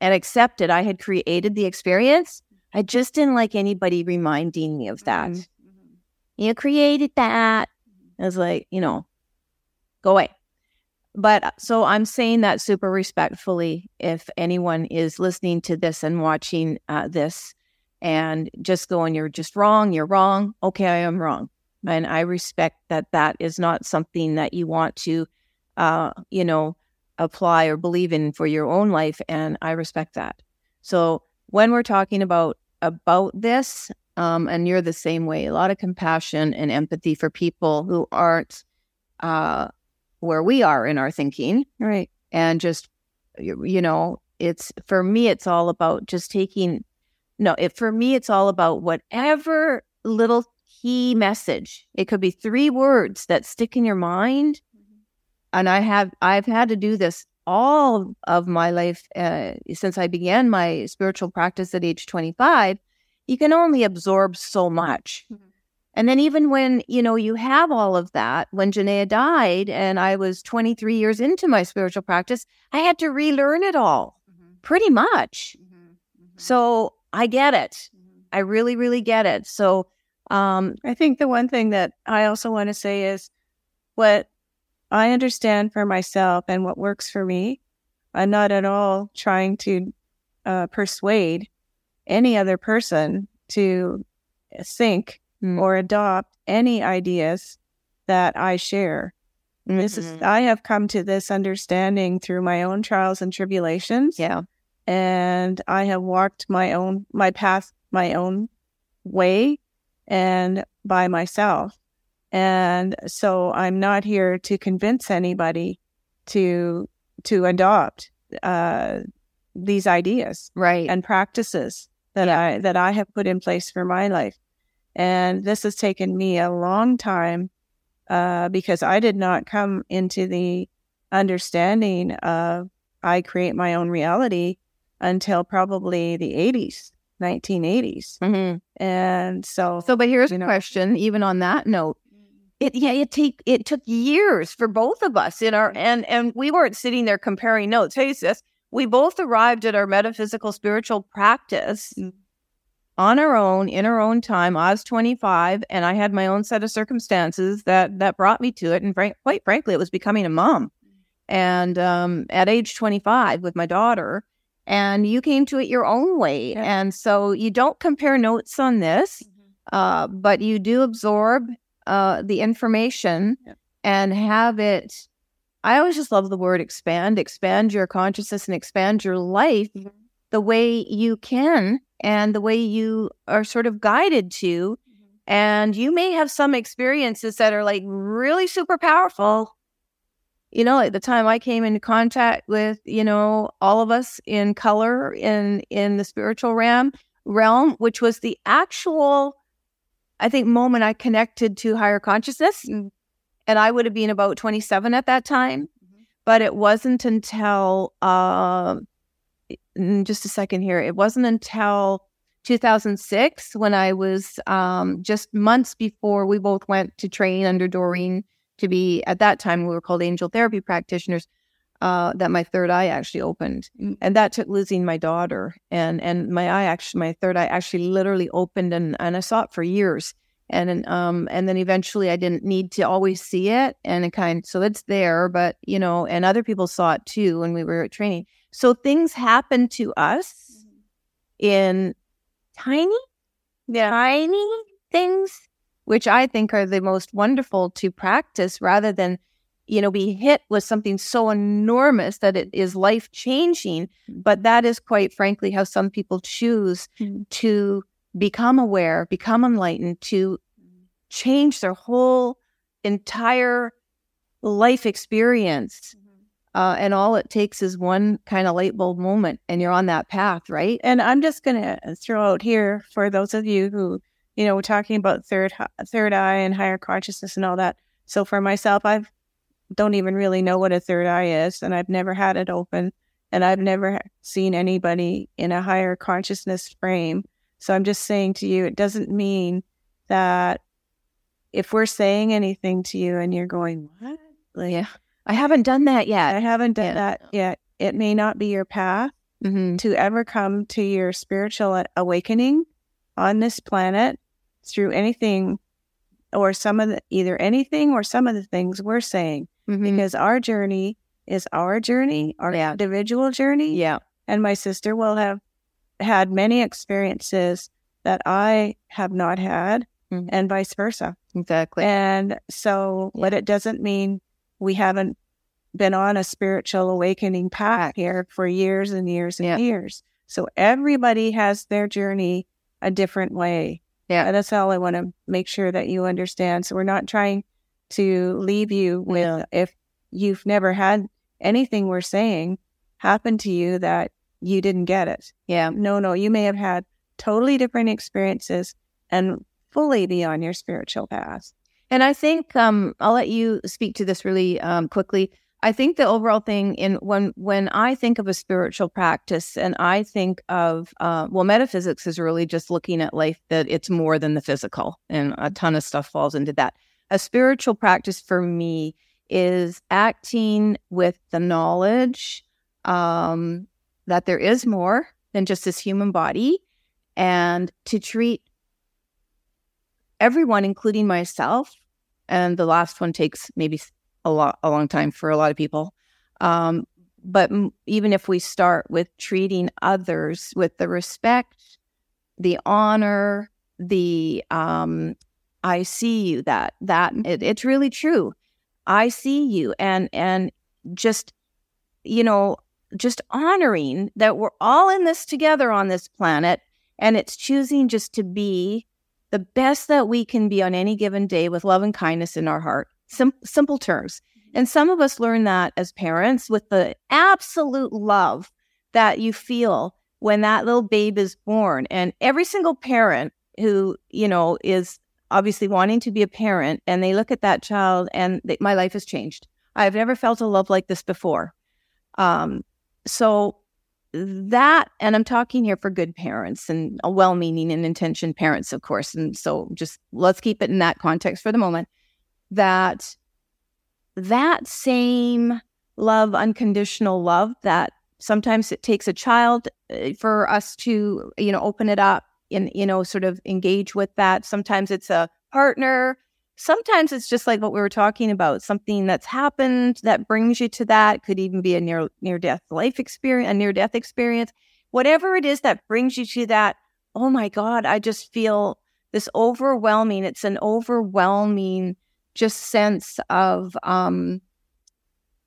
[SPEAKER 1] and accepted I had created the experience. I just didn't like anybody reminding me of that.
[SPEAKER 2] Mhm.
[SPEAKER 1] You created that. I was like, you know, go away. But uh, so I'm saying that super respectfully if anyone is listening to this and watching uh, this and just going, you're just wrong, you're wrong. Okay, I am wrong. And I respect that that is not something that you want to, uh, you know, apply or believe in for your own life and i respect that so when we're talking about about this um, and you're the same way a lot of compassion and empathy for people who aren't uh, where we are in our thinking
[SPEAKER 2] Right.
[SPEAKER 1] and just you, know it's for me it's all about just taking no it for me it's all about whatever little key message it could be three words that stick in your mind and I have I've had to do this all of my life uh, since I began my spiritual practice at age 25. You can only absorb so much.
[SPEAKER 2] Mhm.
[SPEAKER 1] And then even when, you know, you have all of that, when Janaea died and I was 23 years into my spiritual practice, I had to relearn it all mm-hmm. pretty much. Mm-hmm. Mm-hmm. So I get it. I really, really get it. So, um,
[SPEAKER 2] I think the one thing that I also want to say is what I understand for myself and what works for me. I'm not at all trying to uh, persuade any other person to uh, think
[SPEAKER 1] Mm.
[SPEAKER 2] or adopt any ideas that I share. This is
[SPEAKER 1] Mhm.
[SPEAKER 2] I have come to this understanding through my own trials and tribulations.
[SPEAKER 1] yeah.
[SPEAKER 2] And I have walked my own my path my own way and by myself. And so I'm not here to convince anybody to to adopt uh, these ideas
[SPEAKER 1] Right.
[SPEAKER 2] and practices that I that I have put in place for my life. And this has taken me a long time uh, because I did not come into the understanding of I create my own reality until probably the 80s, 1980s.
[SPEAKER 1] Mhm.
[SPEAKER 2] And so,
[SPEAKER 1] So, but here's a
[SPEAKER 2] know-
[SPEAKER 1] question. Even on that note, it yeah, it take it took years for both of us in our and and we weren't sitting there comparing notes. Hey, sis, we both arrived at our metaphysical spiritual practice
[SPEAKER 2] Mm.
[SPEAKER 1] On our own in our own time. I was 25, and I had my own set of circumstances that that brought me to it. And frank, quite frankly, it was becoming a mom. And um, at age 25, with my daughter, and you came to it your own way.
[SPEAKER 2] Yeah.
[SPEAKER 1] And so you don't compare notes on this uh, but you do absorb uh, the information
[SPEAKER 2] Yeah.
[SPEAKER 1] and have it. I always just love the word expand, expand your consciousness and expand your life
[SPEAKER 2] Mhm.
[SPEAKER 1] the way you can and the way you are sort of guided to. And you may have some experiences that are like really super powerful. You know, at the time I came into contact with, you know, all of us in color in in the spiritual realm realm, which was the actual I think moment I connected to higher consciousness.
[SPEAKER 2] Mm.
[SPEAKER 1] And I would have been about 27 at that time.
[SPEAKER 2] Mhm.
[SPEAKER 1] But it wasn't until um in just a second here. It wasn't until 2006 when I was um, just months before we both went to train under Doreen to be, at that time, we were called angel therapy practitioners, uh, that my third eye actually opened.
[SPEAKER 2] Mm.
[SPEAKER 1] And that took losing my daughter. And and my eye actually, my third eye actually literally opened and, and I saw it for years. And then, um, and then eventually I didn't need to always see it. And it kind so it's there, but you know, and other people saw it too when we were at training. So things happen to us mm-hmm. in tiny, tiny things, which I think are the most wonderful to practice rather than, you know, be hit with something so enormous that it is life changing. Mm-hmm. But that is quite frankly how some people choose
[SPEAKER 2] Mhm.
[SPEAKER 1] to become aware, become enlightened, to mm-hmm. change their whole entire life experience. Uh, and all it takes is one kind of light bulb moment, and you're on that path, right?
[SPEAKER 2] And I'm just going to throw out here for those of you who, you know, we're talking about third third eye and higher consciousness and all that. So for myself, I've don't even really know what a third eye is, and I've never had it open, and I've never seen anybody in a higher consciousness frame. So I'm just saying to you, it doesn't mean that if we're saying anything to you and you're going, what? Like,
[SPEAKER 1] Yeah. I haven't done that yet.
[SPEAKER 2] I haven't done
[SPEAKER 1] Yeah.
[SPEAKER 2] that yet. It may not be your path
[SPEAKER 1] hmm
[SPEAKER 2] to ever come to your spiritual awakening on this planet through anything or some of the either anything or some of the things we're saying
[SPEAKER 1] hmm
[SPEAKER 2] because our journey is our journey our
[SPEAKER 1] Yeah.
[SPEAKER 2] individual journey
[SPEAKER 1] Yeah.
[SPEAKER 2] and my sister will have had many experiences that i have not had
[SPEAKER 1] Mhm.
[SPEAKER 2] and vice versa
[SPEAKER 1] Exactly.
[SPEAKER 2] and so but it doesn't mean we haven't been on a spiritual awakening path here for years and years and
[SPEAKER 1] Yeah.
[SPEAKER 2] years. So everybody has their journey a different way.
[SPEAKER 1] Yeah.
[SPEAKER 2] And that's all I want to make sure that you understand. So we're not trying to leave you with if you've never had anything we're saying happen to you that you didn't get it.
[SPEAKER 1] yeah.
[SPEAKER 2] No, no, you may have had totally different experiences and fully be on your spiritual path.
[SPEAKER 1] And I think um, I'll let you speak to this really um, quickly. I think the overall thing in when when I think of a spiritual practice and I think of uh, well, metaphysics is really just looking at life that it's more than the physical, and a ton of stuff falls into that. A spiritual practice for me is acting with the knowledge um, that there is more than just this human body, and to treat everyone, including myself, and the last one takes maybe a lot a long time for a lot of people. Um, but m- even if we start with treating others with the respect, the honor, the um, I see you. That that it, it's really true. I see you, and and just you know, just honoring that we're all in this together on this planet, and it's choosing just to be the best that we can be on any given day with love and kindness in our heart. Sim- simple terms. And some of us learn that as parents with the absolute love that you feel when that little babe is born. And every single parent who, you know, is obviously wanting to be a parent and they look at that child and they, my life has changed. I've never felt a love like this before. Um, so that, and I'm talking here for good parents and well meaning and intentioned parents, of course. And so just let's keep it in that context for the moment that that same love, unconditional love that sometimes it takes a child uh, for us to, you know, open it up and, you know, sort of engage with that. Sometimes it's a partner. Sometimes it's just like what we were talking about, something that's happened that brings you to that. Could even be a near near death life experience, a near death experience. Whatever it is that brings you to that, oh my God, I just feel this overwhelming. It's an overwhelming just sense of um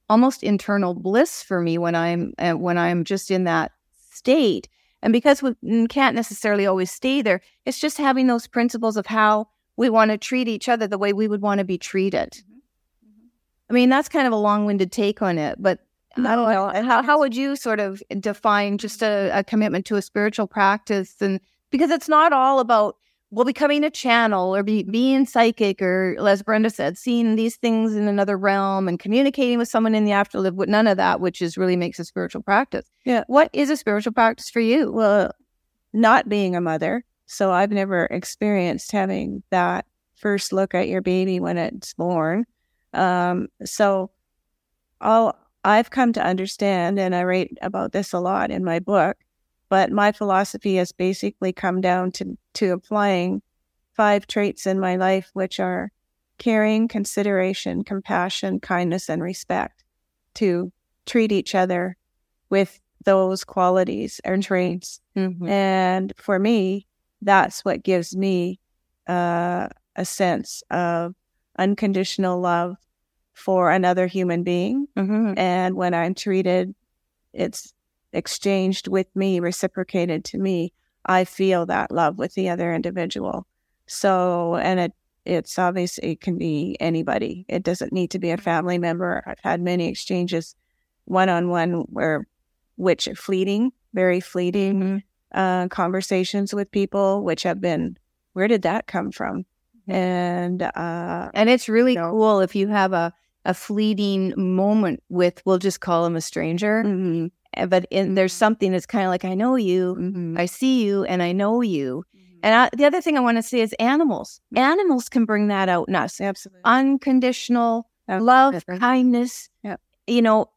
[SPEAKER 1] almost internal bliss for me when I'm uh, when I'm just in that state and because we can't necessarily always stay there, it's just having those principles of how we want to treat each other the way we would want to be treated. Mm-hmm. mm-hmm. I mean, that's kind of a long winded take on it, but I don't know. How, how would you sort of define just a, a commitment to a spiritual practice? And because it's not all about well, becoming a channel or be, being psychic or, as Brenda said, seeing these things in another realm and communicating with someone in the afterlife, with none of that, which is really makes a spiritual practice.
[SPEAKER 2] Yeah.
[SPEAKER 1] What is a spiritual practice for you?
[SPEAKER 2] Well, not being a mother. So I've never experienced having that first look at your baby when it's born. Um, so all I've come to understand, and I write about this a lot in my book, but my philosophy has basically come down to, to applying five traits in my life, which are caring, consideration, compassion, kindness, and respect to treat each other with those qualities and traits. Mm-hmm. And for me, that's what gives me uh, a sense of unconditional love for another human being. Mm-hmm. And when I'm treated, it's exchanged with me, reciprocated to me, I feel that love with the other individual. So, and it, it's obvious it can be anybody. It doesn't need to be a family member. I've had many exchanges one on one where, which are fleeting, very fleeting mm-hmm. Uh, conversations with people, which have been, where did that come from? Mm-hmm. And, uh,
[SPEAKER 1] and it's really you know, cool if you have a, a fleeting moment with, we'll just call him a stranger. Mm-hmm. Eh, but in, there's something that's kind of like I know you, mm-hmm. I see you, and I know you. Mm-hmm. And I, the other thing I want to say is animals. Animals can bring that out in us.
[SPEAKER 2] Absolutely,
[SPEAKER 1] unconditional love, kindness. Yep. You know,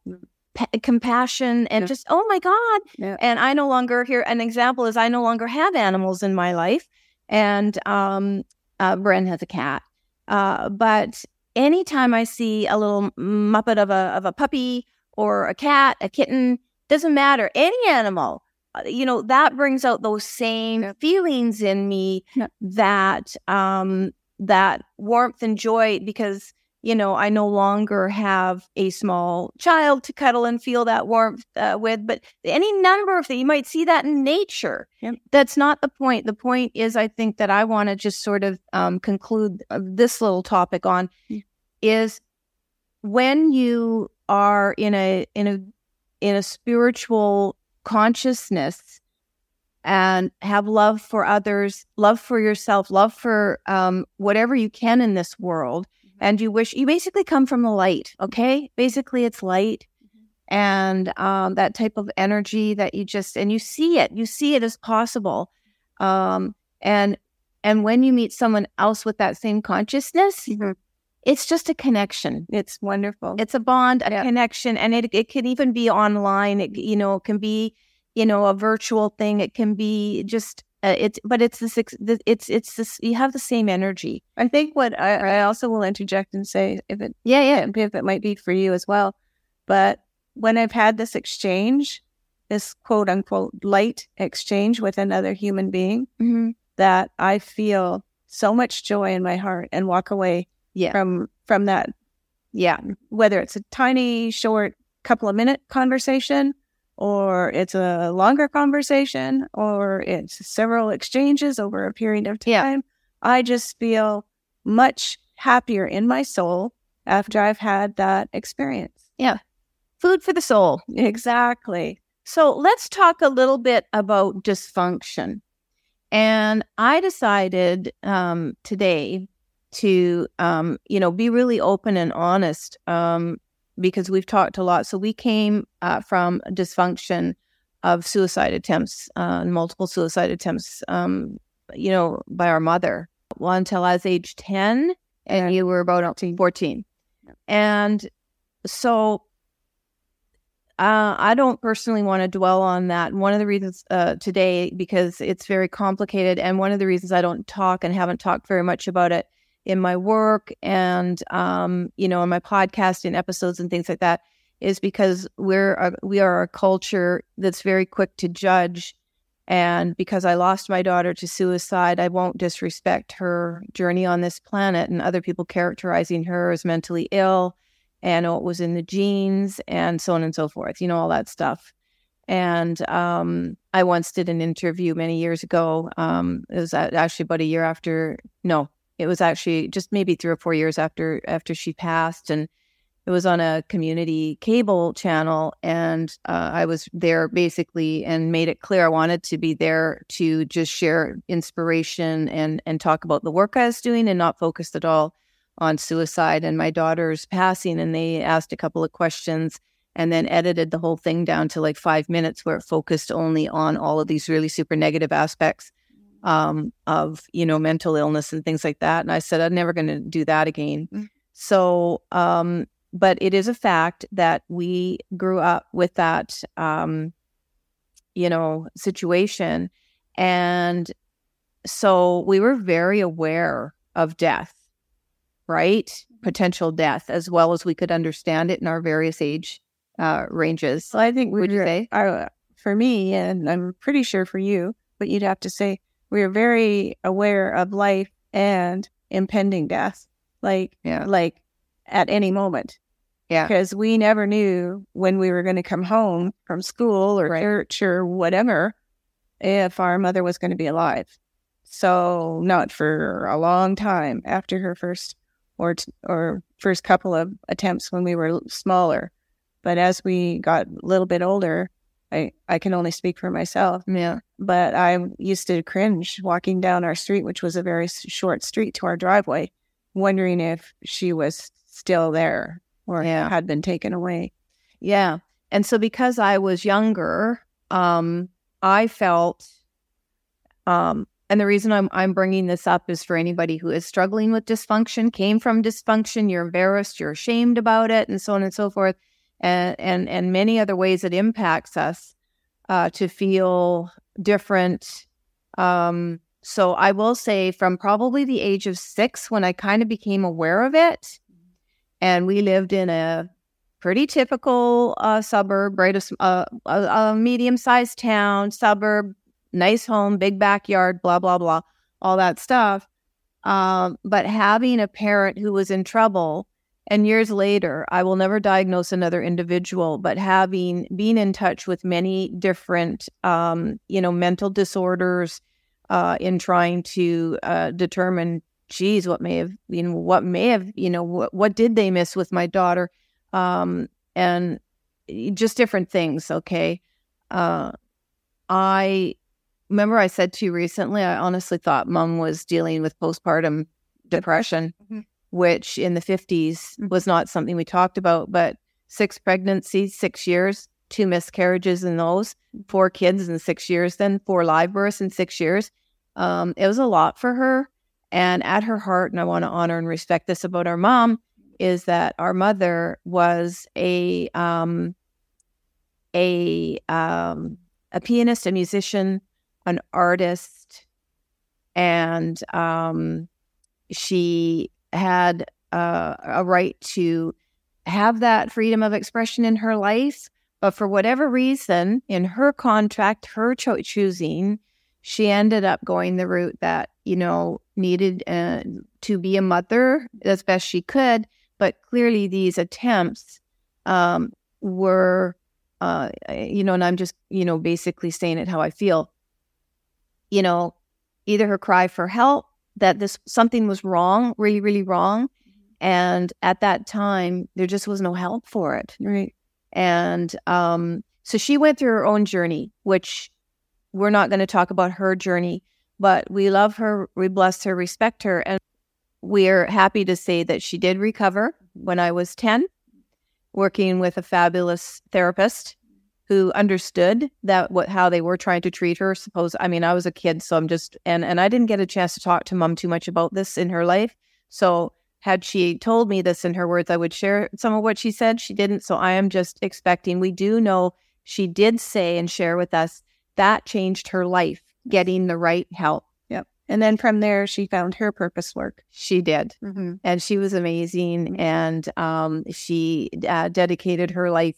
[SPEAKER 1] p- compassion, and yep. just oh my god. Yep. And I no longer here. An example is I no longer have animals in my life, and um, uh, Bren has a cat. Uh, but anytime I see a little muppet of a of a puppy or a cat, a kitten, doesn't matter. Any animal, uh, you know, that brings out those same yeah. feelings in me yeah. that um that warmth and joy because you know I no longer have a small child to cuddle and feel that warmth uh, with. But any number of things you might see that in nature. Yeah. That's not the point. The point is, I think that I want to just sort of um, conclude uh, this little topic on is when you are in a in a in a spiritual consciousness and have love for others, love for yourself, love for um, whatever you can in this world. And you wish you basically come from the light. Okay. Basically, it's light mm-hmm. and um, that type of energy that you just, and you see it, you see it as possible. Um, and, and when you meet someone else with that same consciousness, mm-hmm it's just a connection.
[SPEAKER 2] It's wonderful.
[SPEAKER 1] It's a bond, a yeah. connection, and it it can even be online. It you know it can be you know a virtual thing. It can be just uh, it's but it's this it's it's this you have the same energy.
[SPEAKER 2] I think what I, I also will interject and say if it
[SPEAKER 1] yeah yeah
[SPEAKER 2] if it might be for you as well, but when I've had this exchange, this quote unquote light exchange with another human being, mm-hmm. that I feel so much joy in my heart and walk away
[SPEAKER 1] Yeah.
[SPEAKER 2] from from that
[SPEAKER 1] Yeah.
[SPEAKER 2] whether it's a tiny short couple of minute conversation or it's a longer conversation or it's several exchanges over a period of
[SPEAKER 1] Yeah.
[SPEAKER 2] time i just feel much happier in my soul after i've had that experience Yeah.
[SPEAKER 1] Food for the soul.
[SPEAKER 2] exactly
[SPEAKER 1] So let's talk a little bit about dysfunction. And I decided um, today to, um, you know, be really open and honest um, because we've talked a lot. So we came uh, from dysfunction of suicide attempts, uh, multiple suicide attempts, um, you know, by our mother. Well, until I was age 10 and
[SPEAKER 2] Yeah.
[SPEAKER 1] you were about 14. And so uh, I don't personally want to dwell on that. One of the reasons uh, today, because it's very complicated, and one of the reasons I don't talk and haven't talked very much about it in my work and um, you know in my podcast podcasting episodes and things like that, is because we're a, we are a culture that's very quick to judge. And because I lost my daughter to suicide, I won't disrespect her journey on this planet and other people characterizing her as mentally ill and what was in the genes and so on and so forth, you know, all that stuff. And um, I once did an interview many years ago. Um, it was actually about a year after, no, it was actually just maybe three or four years after after she passed, and it was on a community cable channel. And uh, I was there basically and made it clear I wanted to be there to just share inspiration and and talk about the work I was doing and not focused at all on suicide and my daughter's passing and they asked a couple of questions and then edited the whole thing down to like five minutes where it focused only on all of these really super negative aspects um, of you know mental illness and things like that and i said i'm never going to do that again
[SPEAKER 2] Mm.
[SPEAKER 1] so um, but it is a fact that we grew up with that um, you know situation and so we were very aware of death right? Potential death, as well as we could understand it in our various age uh, ranges.
[SPEAKER 2] so i think we
[SPEAKER 1] Would you say?
[SPEAKER 2] I- for me and i'm pretty sure for you but you'd have to say we are very aware of life and impending death like
[SPEAKER 1] Yeah.
[SPEAKER 2] like at any moment
[SPEAKER 1] Yeah.
[SPEAKER 2] because we never knew when we were going to come home from school or
[SPEAKER 1] Right.
[SPEAKER 2] church or whatever if our mother was going to be alive. So not for a long time after her first or t- or first couple of attempts when we were l- smaller, but as we got a little bit older, I I can only speak for myself,
[SPEAKER 1] Yeah.
[SPEAKER 2] but I used to cringe walking down our street, which was a very short street to our driveway, wondering if she was still there or
[SPEAKER 1] Yeah.
[SPEAKER 2] had been taken away.
[SPEAKER 1] Yeah. And so because I was younger, um, I felt, um, and the reason I'm I'm bringing this up is for anybody who is struggling with dysfunction, came from dysfunction, you're embarrassed, you're ashamed about it, and so on and so forth, and and and many other ways it impacts us uh, to feel different. Um, so I will say, from probably the age of six, when I kind of became aware of it, and we lived in a pretty typical uh, suburb, right? A medium-sized town, suburb, nice home, big backyard, blah blah blah, all that stuff. Um, but having a parent who was in trouble, and years later, I will never diagnose another individual, but having been in touch with many different, um, you know, mental disorders, uh, in trying to uh, determine, geez, what may have, you know, what may have, you know, what what did they miss with my daughter? um, and just different things. Okay. Uh, I remember I said to you recently, I honestly thought mom was dealing with postpartum depression,
[SPEAKER 2] Mhm.
[SPEAKER 1] Which in the 50s
[SPEAKER 2] Mhm.
[SPEAKER 1] was not something we talked about, but six pregnancies, six years, two miscarriages in those, four kids in six years, then four live births in six years. Um, it was a lot for her. And at her heart, and I want to honor and respect this about our mom, is that our mother was a um, a um, a pianist, a musician, an artist, and um, she had uh, a right to have that freedom of expression in her life. But for whatever reason, in her contract, her cho- choosing, she ended up going the route that you know needed uh, to be a mother as best she could. But clearly, these attempts um, were, uh, you know, and I'm just, you know, basically saying it how I feel. You know, either her cry for help that this something was wrong, really, really wrong, and at that time there just was no help for it.
[SPEAKER 2] Right.
[SPEAKER 1] And um, so she went through her own journey, which we're not going to talk about her journey, but we love her, we bless her, respect her, and we're happy to say that she did recover when I was 10, working with a fabulous therapist who understood that what how they were trying to treat her. Suppose I mean I was a kid, so I'm just and and I didn't get a chance to talk to mom too much about this in her life. So had she told me this in her words, I would share some of what she said. She didn't, so I am just expecting. We do know she did say and share with us that changed her life, getting the right help.
[SPEAKER 2] And then from there, she found her purpose work.
[SPEAKER 1] She did.
[SPEAKER 2] Mm-hmm.
[SPEAKER 1] And she was amazing.
[SPEAKER 2] Mhm.
[SPEAKER 1] And um, she uh, dedicated her life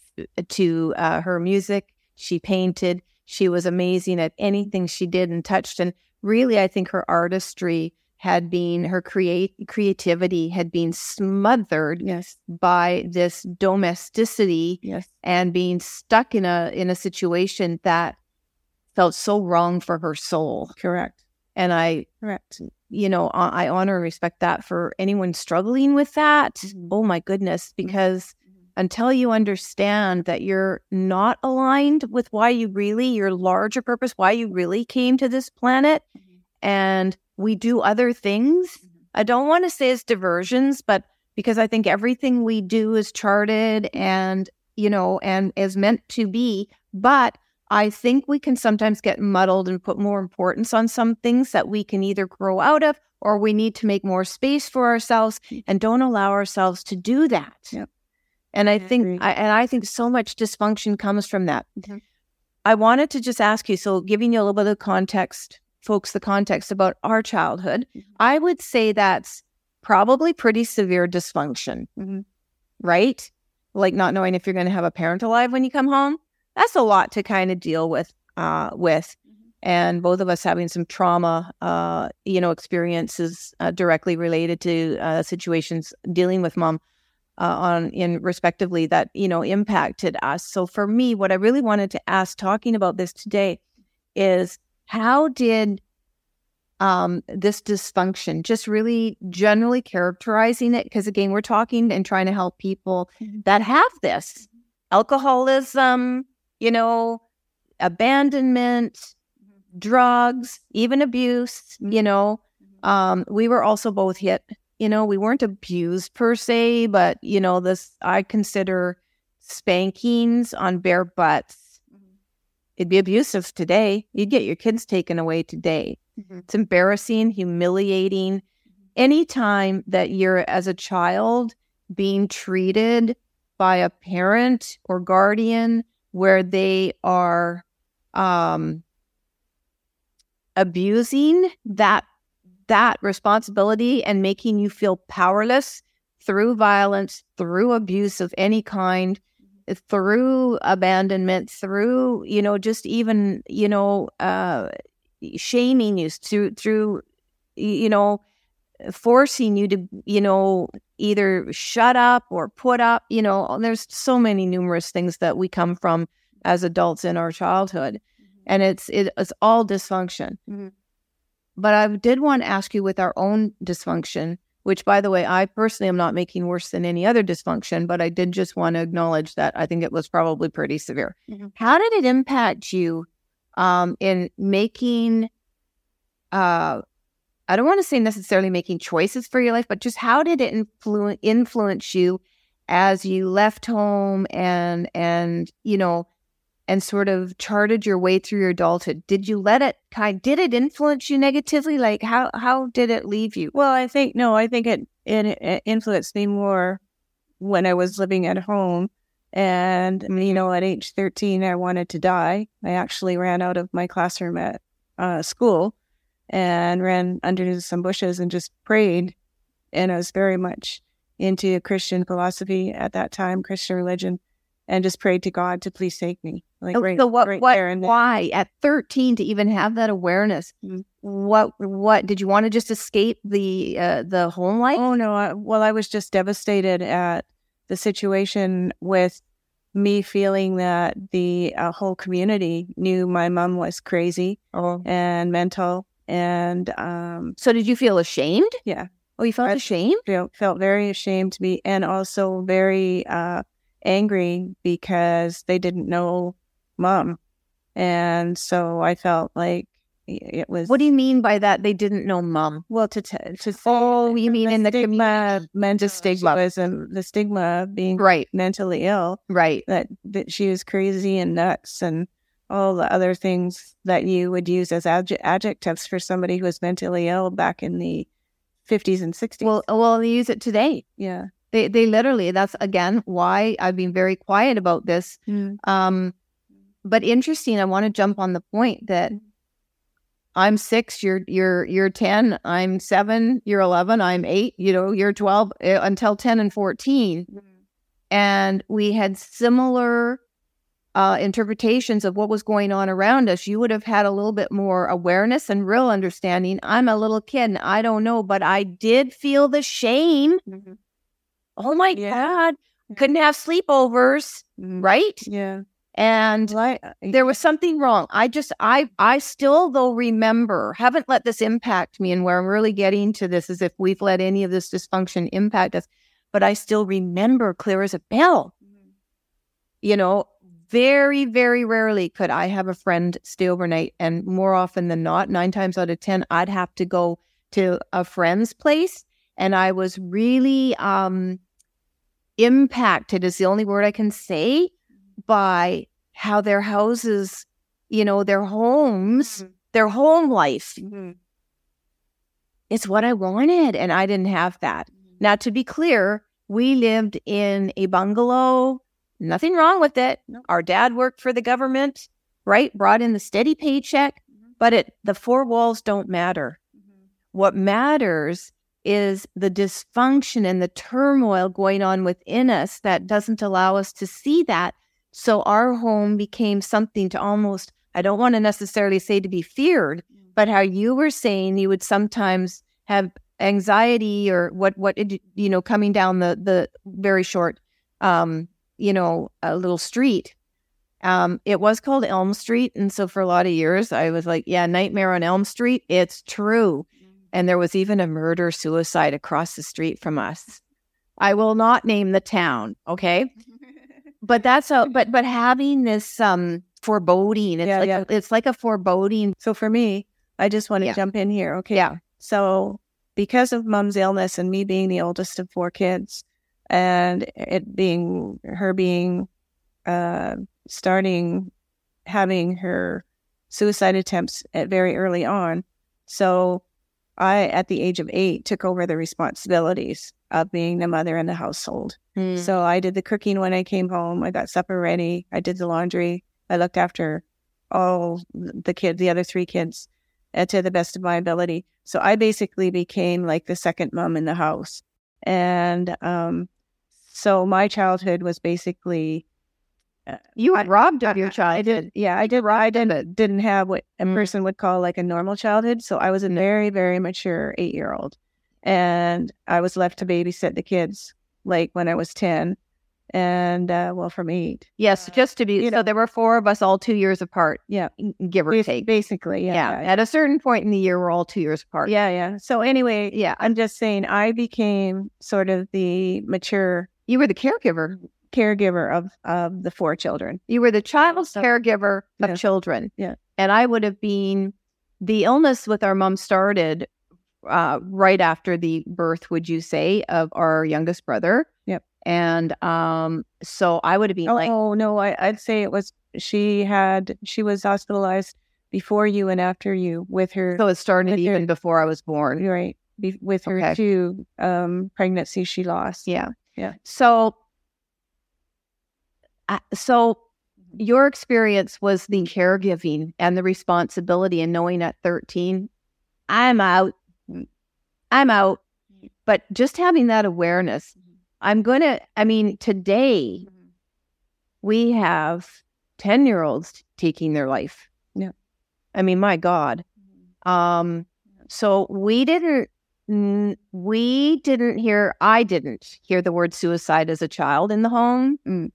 [SPEAKER 1] to uh, her music. She painted. She was amazing at anything she did and touched. And really, I think her artistry had been, her create creativity had been smothered
[SPEAKER 2] Yes.
[SPEAKER 1] by this domesticity
[SPEAKER 2] Yes.
[SPEAKER 1] and being stuck in a in a situation that felt so wrong for her soul.
[SPEAKER 2] Correct.
[SPEAKER 1] And I
[SPEAKER 2] Correct.
[SPEAKER 1] you know, I honor and respect that for anyone struggling with that.
[SPEAKER 2] Mhm.
[SPEAKER 1] Oh my goodness,
[SPEAKER 2] Mm-hmm.
[SPEAKER 1] because until you understand that you're not aligned with why you really, your larger purpose, why you really came to this planet,
[SPEAKER 2] Mhm.
[SPEAKER 1] and we do other things.
[SPEAKER 2] Mhm.
[SPEAKER 1] I don't want to say it's diversions, but because I think everything we do is charted and, you know, and is meant to be. But I think we can sometimes get muddled and put more importance on some things that we can either grow out of or we need to make more space for ourselves and don't allow ourselves to do that.
[SPEAKER 2] Yep.
[SPEAKER 1] And I
[SPEAKER 2] I
[SPEAKER 1] think. I, and I think so much dysfunction comes from that.
[SPEAKER 2] Mhm.
[SPEAKER 1] I wanted to just ask you, so giving you a little bit of context, folks, the context about our childhood,
[SPEAKER 2] Mhm.
[SPEAKER 1] I would say that's probably pretty severe dysfunction,
[SPEAKER 2] Mhm.
[SPEAKER 1] right? Like not knowing if you're going to have a parent alive when you come home. That's a lot to kind of deal with. Uh, with,
[SPEAKER 2] Mhm.
[SPEAKER 1] and both of us having some trauma, uh, you know, experiences uh, directly related to uh, situations dealing with mom uh, on in respectively that you know impacted us. So for me, what I really wanted to ask, talking about this today, is how did um, this dysfunction, just really generally characterizing it, because again, we're talking and trying to help people
[SPEAKER 2] Mhm.
[SPEAKER 1] that have this alcoholism, you know, abandonment, mm-hmm. drugs, even abuse, mm-hmm. you know. Mm-hmm. Um, we were also both hit, you know, we weren't abused per se, but, you know, this, I consider spankings on bare butts. It'd be abusive today. You'd get your kids taken away today.
[SPEAKER 2] Mhm.
[SPEAKER 1] It's embarrassing, humiliating. Anytime that you're, as a child, being treated by a parent or guardian where they are um, abusing that that responsibility and making you feel powerless through violence, through abuse of any kind, through abandonment, through you know just even you know uh, shaming you through through you know forcing you to you know either shut up or put up you know there's so many numerous things that we come from as adults in our childhood and it's it, it's all dysfunction
[SPEAKER 2] Mhm.
[SPEAKER 1] but i did want to ask you with our own dysfunction which by the way i personally am not making worse than any other dysfunction but i did just want to acknowledge that i think it was probably pretty severe
[SPEAKER 2] Mhm.
[SPEAKER 1] how did it impact you um, in making uh, i don't want to say necessarily making choices for your life but just how did it influ- influence you as you left home and and you know and sort of charted your way through your adulthood? Did you let it kind did it influence you negatively? Like how how did it leave you?
[SPEAKER 2] Well, I think no, I think it, it it influenced me more when I was living at home, and you know, at age thirteen, I wanted to die. I actually ran out of my classroom at uh, school and ran under some bushes and just prayed. And I was very much into Christian philosophy at that time, Christian religion, and just prayed to God to please take me. Like
[SPEAKER 1] Oh,
[SPEAKER 2] right,
[SPEAKER 1] so what?
[SPEAKER 2] right
[SPEAKER 1] what? why at thirteen to even have that awareness?
[SPEAKER 2] Mm.
[SPEAKER 1] What? What did you want to just escape the uh, the home life?
[SPEAKER 2] Oh no! I, well, I was just devastated at the situation with me feeling that the uh, whole community knew my mom was crazy
[SPEAKER 1] Oh.
[SPEAKER 2] and mental, and um,
[SPEAKER 1] So did you feel ashamed?
[SPEAKER 2] Yeah.
[SPEAKER 1] Oh, you felt
[SPEAKER 2] I-
[SPEAKER 1] ashamed?
[SPEAKER 2] felt felt very ashamed to be, and also very uh, angry because they didn't know mom, and so I felt like it was.
[SPEAKER 1] What do you mean by that? They didn't know mom.
[SPEAKER 2] Well, to t- to
[SPEAKER 1] Oh, you mean in the
[SPEAKER 2] stigma, mental
[SPEAKER 1] stigma.
[SPEAKER 2] was um, the stigma of being
[SPEAKER 1] Right.
[SPEAKER 2] mentally ill
[SPEAKER 1] Right.
[SPEAKER 2] that that she was crazy and nuts and all the other things that you would use as adj- adjectives for somebody who was mentally ill back in the 50s and 60s.
[SPEAKER 1] Well, well, they use it today.
[SPEAKER 2] yeah.
[SPEAKER 1] They they literally. That's again why I've been very quiet about this. Um, but interesting. I want to jump on the point that I'm six. You're you're you're ten. I'm seven. You're eleven. I'm eight. You know, you're twelve uh, until ten and fourteen. and we had similar uh, interpretations of what was going on around us, you would have had a little bit more awareness and real understanding. I'm a little kid and I don't know, but I did feel the shame. Mm-hmm. Oh my
[SPEAKER 2] Yeah.
[SPEAKER 1] God. Couldn't have sleepovers, mm-hmm. right?
[SPEAKER 2] Yeah.
[SPEAKER 1] And
[SPEAKER 2] I-
[SPEAKER 1] there was something wrong. I just, I, I still though remember, haven't let this impact me. And where I'm really getting to this is if we've let any of this dysfunction impact us, but I still remember clear as a bell mm-hmm. you know, very, very rarely could I have a friend stay overnight. And more often than not, nine times out of 10, I'd have to go to a friend's place. And I was really um, impacted, is the only word I can say, by how their houses, you know, their homes, mm-hmm. their home life mm-hmm. It's what I wanted. And I didn't have that. Mm-hmm. Now, to be clear, we lived in a bungalow. Nothing wrong with it.
[SPEAKER 2] No.
[SPEAKER 1] Our dad worked for the government, right? Brought in the steady paycheck, mm-hmm. but it the four walls don't matter. Mm-hmm. What matters is the dysfunction and the turmoil going on within us that doesn't allow us to see that. So our home became something to almost, I don't want to necessarily say to be feared, mm. but how you were saying you would sometimes have anxiety or what what you know coming down the the very short um you know a little street um it was called elm street and so for a lot of years i was like yeah nightmare on elm street it's true and there was even a murder suicide across the street from us i will not name the town okay but that's a but but having this um foreboding it's
[SPEAKER 2] Yeah,
[SPEAKER 1] like
[SPEAKER 2] yeah.
[SPEAKER 1] A, it's like a foreboding
[SPEAKER 2] So for me, I just want to
[SPEAKER 1] Yeah.
[SPEAKER 2] jump in here. Okay.
[SPEAKER 1] yeah
[SPEAKER 2] So because of mom's illness and me being the oldest of four kids and it being her being uh starting having her suicide attempts at very early on. So I at the age of 8 took over the responsibilities of being the mother in the household.
[SPEAKER 1] Mm.
[SPEAKER 2] So I did the cooking when I came home. I got supper ready. I did the laundry. I looked after all the kids, the other three kids, uh, to the best of my ability. So I basically became like the second mom in the house. And um, so my childhood was basically
[SPEAKER 1] you were robbed of your
[SPEAKER 2] I
[SPEAKER 1] child
[SPEAKER 2] did, yeah, I did. I didn't didn't have what a
[SPEAKER 1] Mm.
[SPEAKER 2] person would call like a normal childhood. So I was a very, very mature eight year old, and I was left to babysit the kids like when I was ten, and uh, well, from eight,
[SPEAKER 1] Yes, just to be.
[SPEAKER 2] you
[SPEAKER 1] so there were four of us, all two years apart.
[SPEAKER 2] Yeah.
[SPEAKER 1] give or
[SPEAKER 2] Bas-
[SPEAKER 1] take.
[SPEAKER 2] basically,
[SPEAKER 1] Yeah.
[SPEAKER 2] yeah,
[SPEAKER 1] At a certain point in the year, we're all two years apart.
[SPEAKER 2] yeah, yeah. So anyway,
[SPEAKER 1] yeah.
[SPEAKER 2] I'm just saying, I became sort of the mature
[SPEAKER 1] You were the caregiver.
[SPEAKER 2] caregiver of of the four children.
[SPEAKER 1] You were the child's
[SPEAKER 2] So-
[SPEAKER 1] caregiver of
[SPEAKER 2] Yeah.
[SPEAKER 1] children.
[SPEAKER 2] Yeah.
[SPEAKER 1] And I would have been. The illness with our mom started uh, right after the birth. Would you say of our youngest brother?
[SPEAKER 2] Yep.
[SPEAKER 1] And um, so I would have been
[SPEAKER 2] Oh,
[SPEAKER 1] like,
[SPEAKER 2] oh no, I, I'd say it was she had she was hospitalized before you and after you with her
[SPEAKER 1] so it started even before I was born.
[SPEAKER 2] right be, with her
[SPEAKER 1] Okay.
[SPEAKER 2] two um pregnancies she lost.
[SPEAKER 1] Yeah.
[SPEAKER 2] Yeah.
[SPEAKER 1] So, so your experience was the caregiving and the responsibility and knowing at 13, I'm out. I'm out. But just having that awareness, mm-hmm. I'm going to, I mean, today, mm-hmm. we have 10 year olds taking their life.
[SPEAKER 2] Yeah.
[SPEAKER 1] I mean, my God. Mm-hmm. Um, so we didn't, we didn't hear, I didn't hear the word suicide as a child in the home.
[SPEAKER 2] Mm.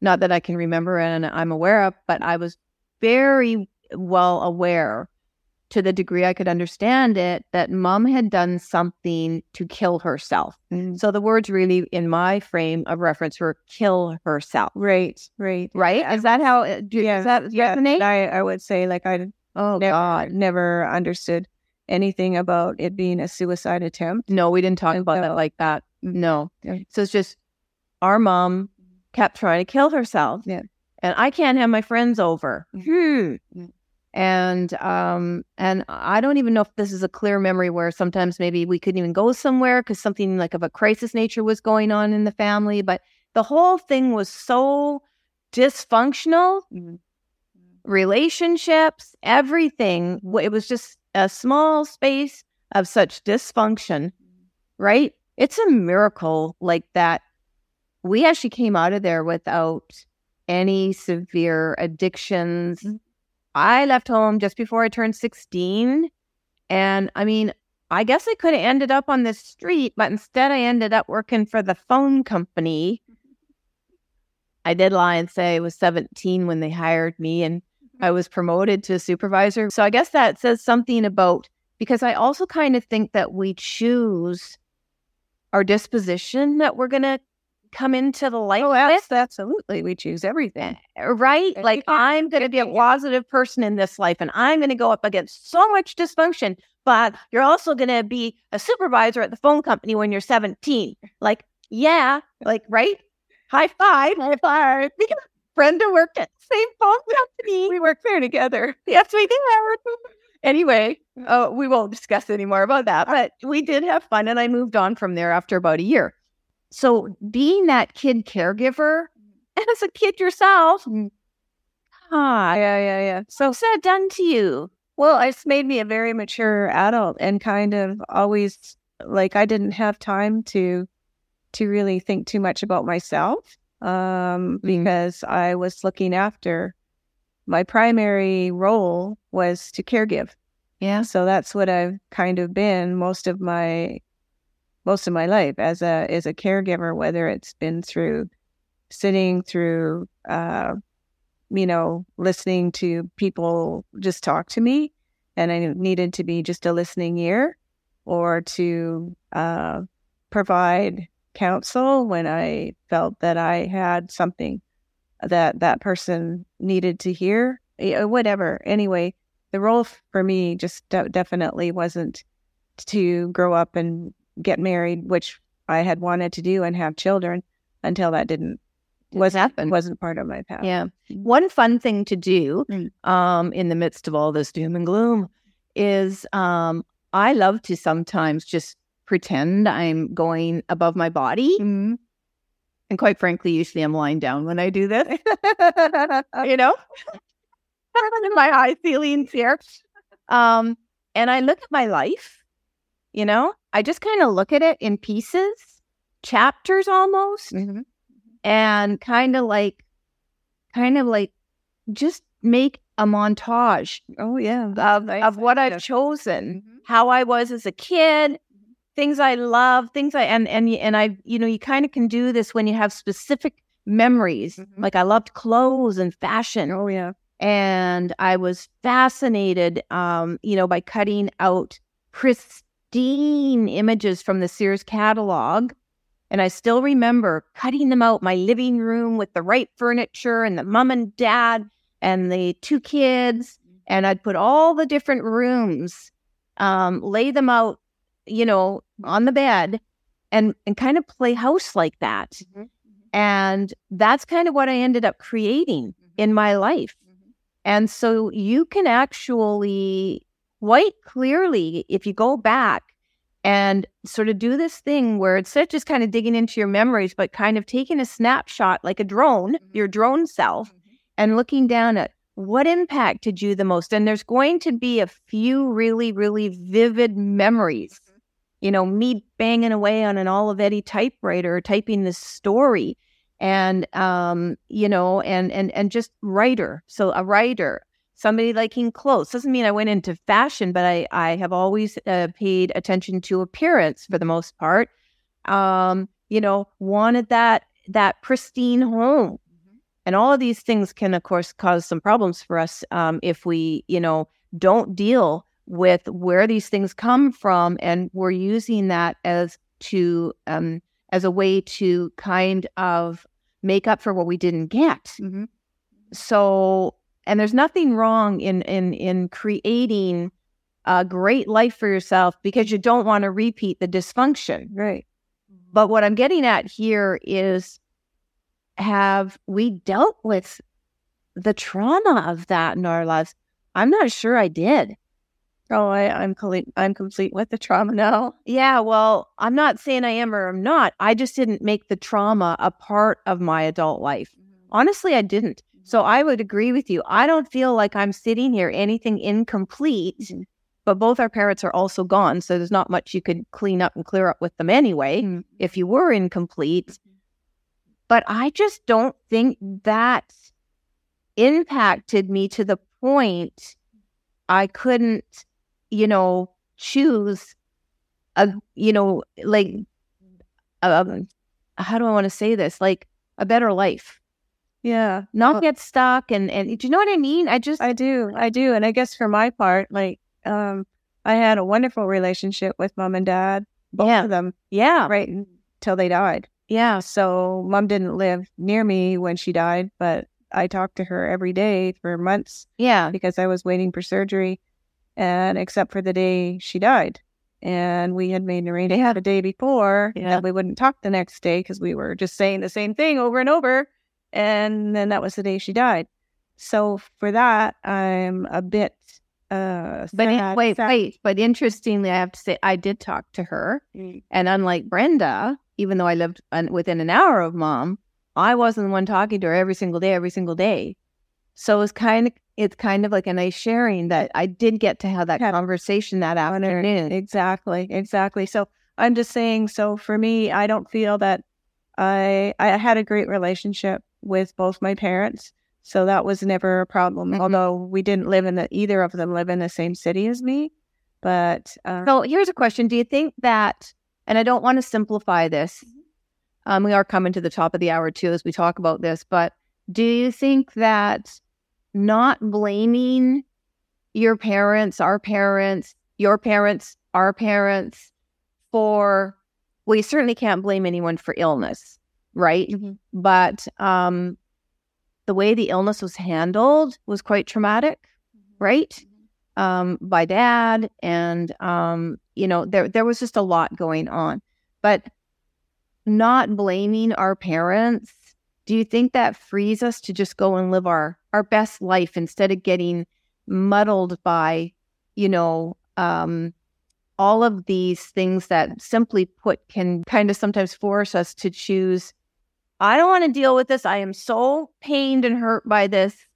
[SPEAKER 1] Not that I can remember and I'm aware of, but I was very well aware to the degree I could understand it that mom had done something to kill herself.
[SPEAKER 2] Mm.
[SPEAKER 1] So the words really in my frame of reference were kill herself.
[SPEAKER 2] Right, right.
[SPEAKER 1] Right? Is that how it do,
[SPEAKER 2] Yeah,
[SPEAKER 1] does that
[SPEAKER 2] Yeah,
[SPEAKER 1] resonate?
[SPEAKER 2] I, I would say like I
[SPEAKER 1] oh
[SPEAKER 2] never,
[SPEAKER 1] God.
[SPEAKER 2] never understood anything about it being a suicide attempt.
[SPEAKER 1] No, we didn't talk about that like that. No.
[SPEAKER 2] Yeah.
[SPEAKER 1] So it's just our mom kept trying to kill herself.
[SPEAKER 2] Yeah.
[SPEAKER 1] And I can't have my friends over. Hmm.
[SPEAKER 2] Mm.
[SPEAKER 1] And um and I don't even know if this is a clear memory where sometimes maybe we couldn't even go somewhere because something like of a crisis nature was going on in the family. But the whole thing was so dysfunctional
[SPEAKER 2] Mhm.
[SPEAKER 1] relationships, everything. It was just a small space of such dysfunction, right? It's a miracle like that. We actually came out of there without any severe addictions.
[SPEAKER 2] Mhm.
[SPEAKER 1] I left home just before I turned 16. And I mean, I guess I could have ended up on the street, but instead I ended up working for the phone company. I did lie and say I was 17 when they hired me and I was promoted to supervisor. So I guess that says something about because I also kind of think that we choose our disposition that we're going to come into the light
[SPEAKER 2] Oh, absolutely. We choose everything.
[SPEAKER 1] Uh, right?
[SPEAKER 2] And
[SPEAKER 1] Like I'm going to be a positive person in this life and I'm going to go up against so much dysfunction, but you're also going to be a supervisor at the phone company when you're 17. Like, yeah, like, right? High five. High five. We got a friend to work at the same phone company.
[SPEAKER 2] We worked there together.
[SPEAKER 1] Yes, we did. Anyway, uh, we won't discuss any more about that, but we did have fun and I moved on from there after about a year. So, being that kid caregiver, as a kid yourself,
[SPEAKER 2] Mm.
[SPEAKER 1] ah,
[SPEAKER 2] Yeah, yeah, yeah.
[SPEAKER 1] so what's that done to you?
[SPEAKER 2] Well, it's made me a very mature adult and kind of always like I didn't have time to to really think too much about myself um because I was looking after my primary role was to caregive.
[SPEAKER 1] Yeah.
[SPEAKER 2] So that's what I've kind of been most of my most of my life as a as a caregiver, whether it's been through sitting through uh you know, listening to people just talk to me and I needed to be just a listening ear or to uh provide counsel when I felt that I had something that that person needed to hear, eh, whatever. Anyway, the role for me just de- definitely wasn't to grow up and get married, which I had wanted to do and have children until that didn't was
[SPEAKER 1] happen.
[SPEAKER 2] wasn't part of my path.
[SPEAKER 1] Yeah. One fun thing to do
[SPEAKER 2] Mm.
[SPEAKER 1] um, in the midst of all this doom and gloom is um, I love to sometimes just pretend I'm going above my body.
[SPEAKER 2] Mm-hmm.
[SPEAKER 1] And quite frankly, usually I'm lying down when I do this, you know, in my high ceilings here. Um, and I look at my life, you know, I just kind of look at it in pieces, chapters almost,
[SPEAKER 2] Mhm.
[SPEAKER 1] and kind of like, kind of like just make a montage
[SPEAKER 2] Oh yeah,
[SPEAKER 1] of,
[SPEAKER 2] nice
[SPEAKER 1] of what I've chosen,
[SPEAKER 2] Mhm.
[SPEAKER 1] how I was as a kid, things I love, things I and and and I you know you kind of can do this when you have specific memories.
[SPEAKER 2] Mhm.
[SPEAKER 1] Like I loved clothes and fashion,
[SPEAKER 2] Oh yeah.
[SPEAKER 1] and I was fascinated, um, you know, by cutting out pristine images from the Sears catalog. And I still remember cutting them out my living room with the right furniture and the mom and dad and the two kids. And I'd put all the different rooms, um, lay them out, you know, on the bed and, and kind of play house like that.
[SPEAKER 2] Mhm.
[SPEAKER 1] And that's kind of what I ended up creating in my life. And so you can actually quite clearly, if you go back and sort of do this thing where instead of just kind of digging into your memories, but kind of taking a snapshot like a drone,
[SPEAKER 2] Mhm.
[SPEAKER 1] your drone self, and looking down at what impacted you the most. And there's going to be a few really, really vivid memories. You know, me banging away on an Olivetti typewriter, typing this story. and um, you know, and and and just writer. So a writer, somebody liking clothes doesn't mean I went into fashion, but I I have always uh, paid attention to appearance for the most part. Um, you know, wanted that that pristine home. And all of these things can, of course, cause some problems for us um, if we, you know, don't deal with where these things come from, and we're using that as to um, as a way to kind of make up for what we didn't get.
[SPEAKER 2] Mm-hmm.
[SPEAKER 1] So, and there's nothing wrong in in in creating a great life for yourself because you don't want to repeat the dysfunction.
[SPEAKER 2] Right.
[SPEAKER 1] But what I'm getting at here is have we dealt with the trauma of that in our lives? I'm not sure I did.
[SPEAKER 2] Oh, I, I'm complete. I'm complete with the trauma now.
[SPEAKER 1] Yeah, well, I'm not saying I am or I'm not. I just didn't make the trauma a part of my adult life. Mm-hmm. Honestly, I didn't. So mm-hmm. I would agree with you. I don't feel like I'm sitting here anything incomplete, mm-hmm. but both our parents are also gone. So there's not much you could clean up and clear up with them anyway
[SPEAKER 2] Mm-hmm.
[SPEAKER 1] if you were incomplete. But I just don't think that impacted me to the point I couldn't, you know, choose a, you know, like, um, how do I want to say this? Like a better life,
[SPEAKER 2] Yeah,
[SPEAKER 1] not
[SPEAKER 2] Well-
[SPEAKER 1] get stuck. And, and do you know what I mean? I just,
[SPEAKER 2] I do. I do. And I guess for my part, like, um, I had a wonderful relationship with mom and dad, both
[SPEAKER 1] Yeah.
[SPEAKER 2] of them,
[SPEAKER 1] yeah,
[SPEAKER 2] right until they died.
[SPEAKER 1] yeah.
[SPEAKER 2] So mom didn't live near me when she died, but I talked to her every day for months
[SPEAKER 1] Yeah.
[SPEAKER 2] because I was waiting for surgery, and except for the day she died. And we had made an arrangement the day before
[SPEAKER 1] Yeah.
[SPEAKER 2] that we wouldn't talk the next day because we were just saying the same thing over and over. And then that was the day she died. So for that, I'm a bit uh
[SPEAKER 1] But
[SPEAKER 2] sad-
[SPEAKER 1] wait,
[SPEAKER 2] sad-
[SPEAKER 1] wait. But interestingly, I have to say, I did talk to her.
[SPEAKER 2] Mm.
[SPEAKER 1] And unlike Brenda, even though I lived un- within an hour of mom, I wasn't the one talking to her every single day, every single day. So it was kind of it's kind of like a nice sharing that I did get to have that
[SPEAKER 2] Yeah.
[SPEAKER 1] conversation that afternoon.
[SPEAKER 2] Exactly, exactly. So I'm just saying. So for me, I don't feel that I I had a great relationship with both my parents, so that was never a problem.
[SPEAKER 1] Mhm.
[SPEAKER 2] Although we didn't live in the either of them live in the same city as me, but uh,
[SPEAKER 1] So here's a question: Do you think that? And I don't want to simplify this. Um, we are coming to the top of the hour too as we talk about this, but do you think that not blaming your parents, our parents, your parents, our parents for well, you certainly can't blame anyone for illness, right?
[SPEAKER 2] Mhm.
[SPEAKER 1] But um, the way the illness was handled was quite traumatic, right? um, by dad, and um, you know there there was just a lot going on. But not blaming our parents, do you think that frees us to just go and live our our best life instead of getting muddled by, you know, um, all of these things that simply put can kind of sometimes force us to choose. I don't want to deal with this. I am so pained and hurt by this.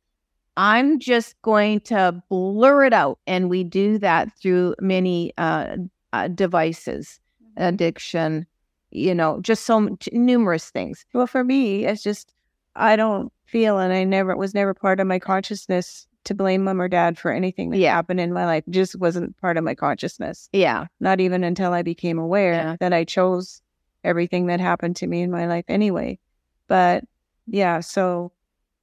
[SPEAKER 1] I'm just going to blur it out. And we do that through many uh, uh, devices, addiction, you know, just so m- numerous things.
[SPEAKER 2] well, for me, it's just I don't feel, and I never was never part of my consciousness to blame mom or dad for anything that
[SPEAKER 1] Yeah.
[SPEAKER 2] happened in my life. It just wasn't part of my consciousness.
[SPEAKER 1] Yeah.
[SPEAKER 2] not even until I became aware
[SPEAKER 1] Yeah.
[SPEAKER 2] that I chose everything that happened to me in my life anyway. But yeah, so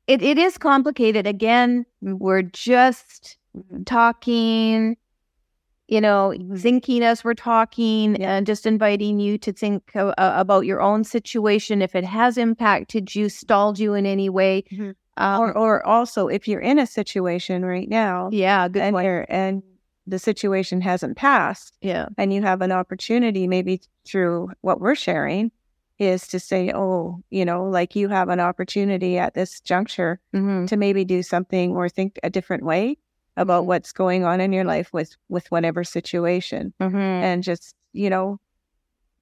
[SPEAKER 1] It, it is complicated. Again, we're just mm-hmm. talking, you know, thinking as we're talking and just inviting you to think uh, about your own situation. If it has impacted you, stalled you in any way.
[SPEAKER 2] Mhm.
[SPEAKER 1] Um,
[SPEAKER 2] or or also if you're in a situation right now
[SPEAKER 1] yeah, good
[SPEAKER 2] and and the situation hasn't passed
[SPEAKER 1] Yeah.
[SPEAKER 2] and you have an opportunity maybe through what we're sharing is to say, oh, you know, like you have an opportunity at this juncture
[SPEAKER 1] hmm
[SPEAKER 2] to maybe do something or think a different way about what's going on in your life with with whatever situation.
[SPEAKER 1] hmm
[SPEAKER 2] and just you know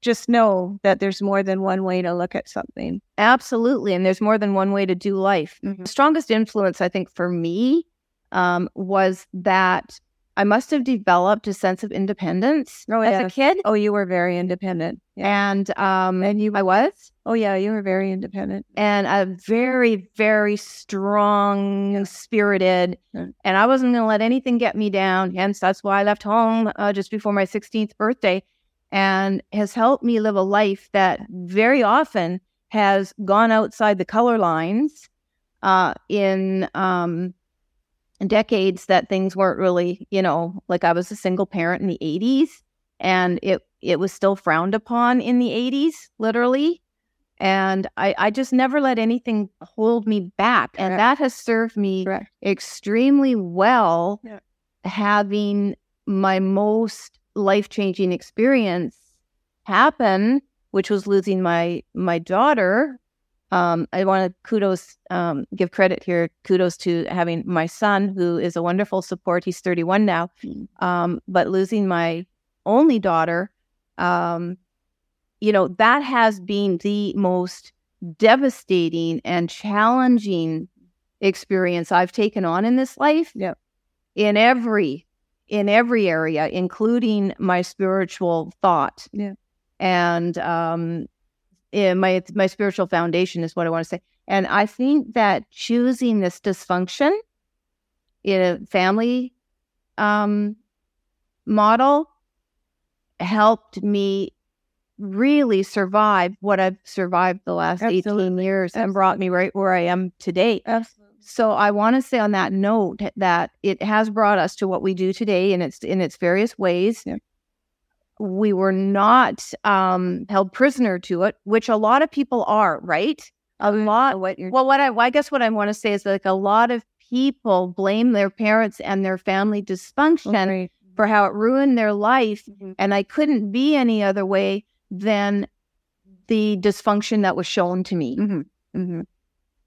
[SPEAKER 2] just know that there's more than one way to look at something
[SPEAKER 1] Absolutely. And there's more than one way to do life.
[SPEAKER 2] Mhm.
[SPEAKER 1] The strongest influence, I think, for me um, was that I must have developed a sense of independence
[SPEAKER 2] Oh,
[SPEAKER 1] as
[SPEAKER 2] yeah.
[SPEAKER 1] a kid.
[SPEAKER 2] Oh, you were very independent. Yeah.
[SPEAKER 1] And um
[SPEAKER 2] And you-
[SPEAKER 1] I was
[SPEAKER 2] Oh, yeah, you were very independent.
[SPEAKER 1] and a very, very strong spirited.
[SPEAKER 2] Mm.
[SPEAKER 1] And I wasn't going to let anything get me down. Hence, that's why I left home uh, just before my 16th birthday and has helped me live a life that very often has gone outside the color lines uh, in um, decades that things weren't really, you know, like I was a single parent in the 80s and it, it was still frowned upon in the 80s, literally and I, I just never let anything hold me back and that has served me
[SPEAKER 2] Correct.
[SPEAKER 1] extremely well
[SPEAKER 2] Yeah.
[SPEAKER 1] having my most life-changing experience happen which was losing my my daughter um, i want to kudos um, give credit here kudos to having my son who is a wonderful support he's 31 now
[SPEAKER 2] Mm.
[SPEAKER 1] um, but losing my only daughter um, you know, that has been the most devastating and challenging experience I've taken on in this life.
[SPEAKER 2] Yep.
[SPEAKER 1] In every in every area, including my spiritual thought.
[SPEAKER 2] Yeah.
[SPEAKER 1] And um my my spiritual foundation is what I want to say. And I think that choosing this dysfunction in a family um model helped me really survive what I've survived the last 18
[SPEAKER 2] Absolutely.
[SPEAKER 1] years and brought me right where I am today.
[SPEAKER 2] Absolutely.
[SPEAKER 1] So I want to say on that note that it has brought us to what we do today in its in its various ways.
[SPEAKER 2] Yeah.
[SPEAKER 1] We were not um, held prisoner to it, which a lot of people are, right? A lot.
[SPEAKER 2] What you're
[SPEAKER 1] Well, what I, I guess what I want to say is like a lot of people blame their parents and their family dysfunction
[SPEAKER 2] Right.
[SPEAKER 1] for how it ruined their life
[SPEAKER 2] Mhm.
[SPEAKER 1] and I couldn't be any other way than the dysfunction that was shown to me.
[SPEAKER 2] Mhm. Mhm.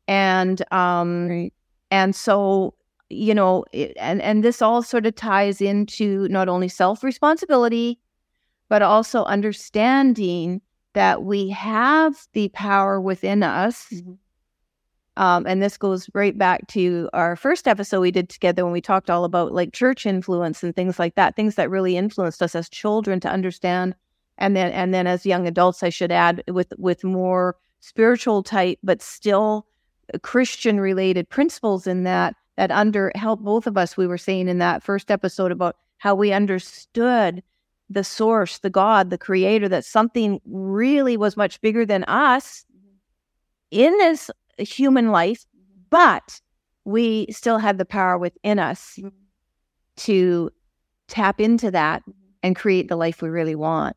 [SPEAKER 1] And um
[SPEAKER 2] Right.
[SPEAKER 1] and so you know it, and and this all sort of ties into not only self responsibility but also understanding that we have the power within us
[SPEAKER 2] Mhm.
[SPEAKER 1] um, and this goes right back to our first episode we did together when we talked all about like church influence and things like that, things that really influenced us as children to understand, and then and then as young adults, I should add with with more spiritual type, but still Christian related principles in that that under help both of us. We were saying in that first episode about how we understood the source, the God, the creator, that something really was much bigger than us mm-hmm. in this human life, mm-hmm. but we still had the power within us
[SPEAKER 2] Mhm.
[SPEAKER 1] to tap into that mm-hmm. and create the life we really want.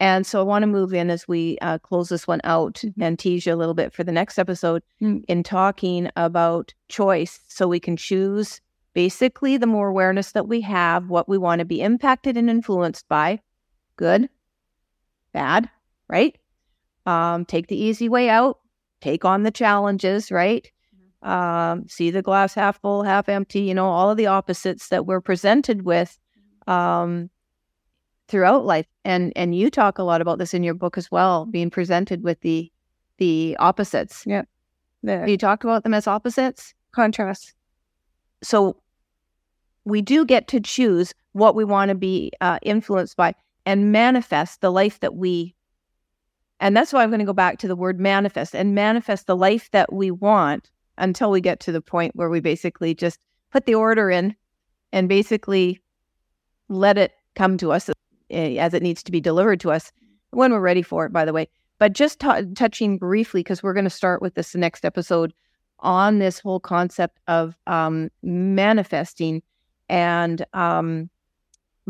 [SPEAKER 1] And so I want to move in as we uh, close this one out and tease you a little bit for the next episode in talking about choice. So we can choose basically the more awareness that we have, what we want to be impacted and influenced by good, bad, right? Um, take the easy way out, take on the challenges, right? Um, see the glass half full, half empty, you know, all of the opposites that we're presented with um, throughout life. And and you talk a lot about this in your book as well, being presented with the the opposites.
[SPEAKER 2] The
[SPEAKER 1] You talk about them as opposites.
[SPEAKER 2] contrast.
[SPEAKER 1] So we do get to choose what we want to be uh, influenced by and manifest the life that we. And that's why I'm going to go back to the word manifest and manifest the life that we want until we get to the point where we basically just put the order in and basically let it come to us eh, as it needs to be delivered to us when we're ready for it, by the way. But just t- touching briefly, because we're going to start with this next episode on this whole concept of um, manifesting and um,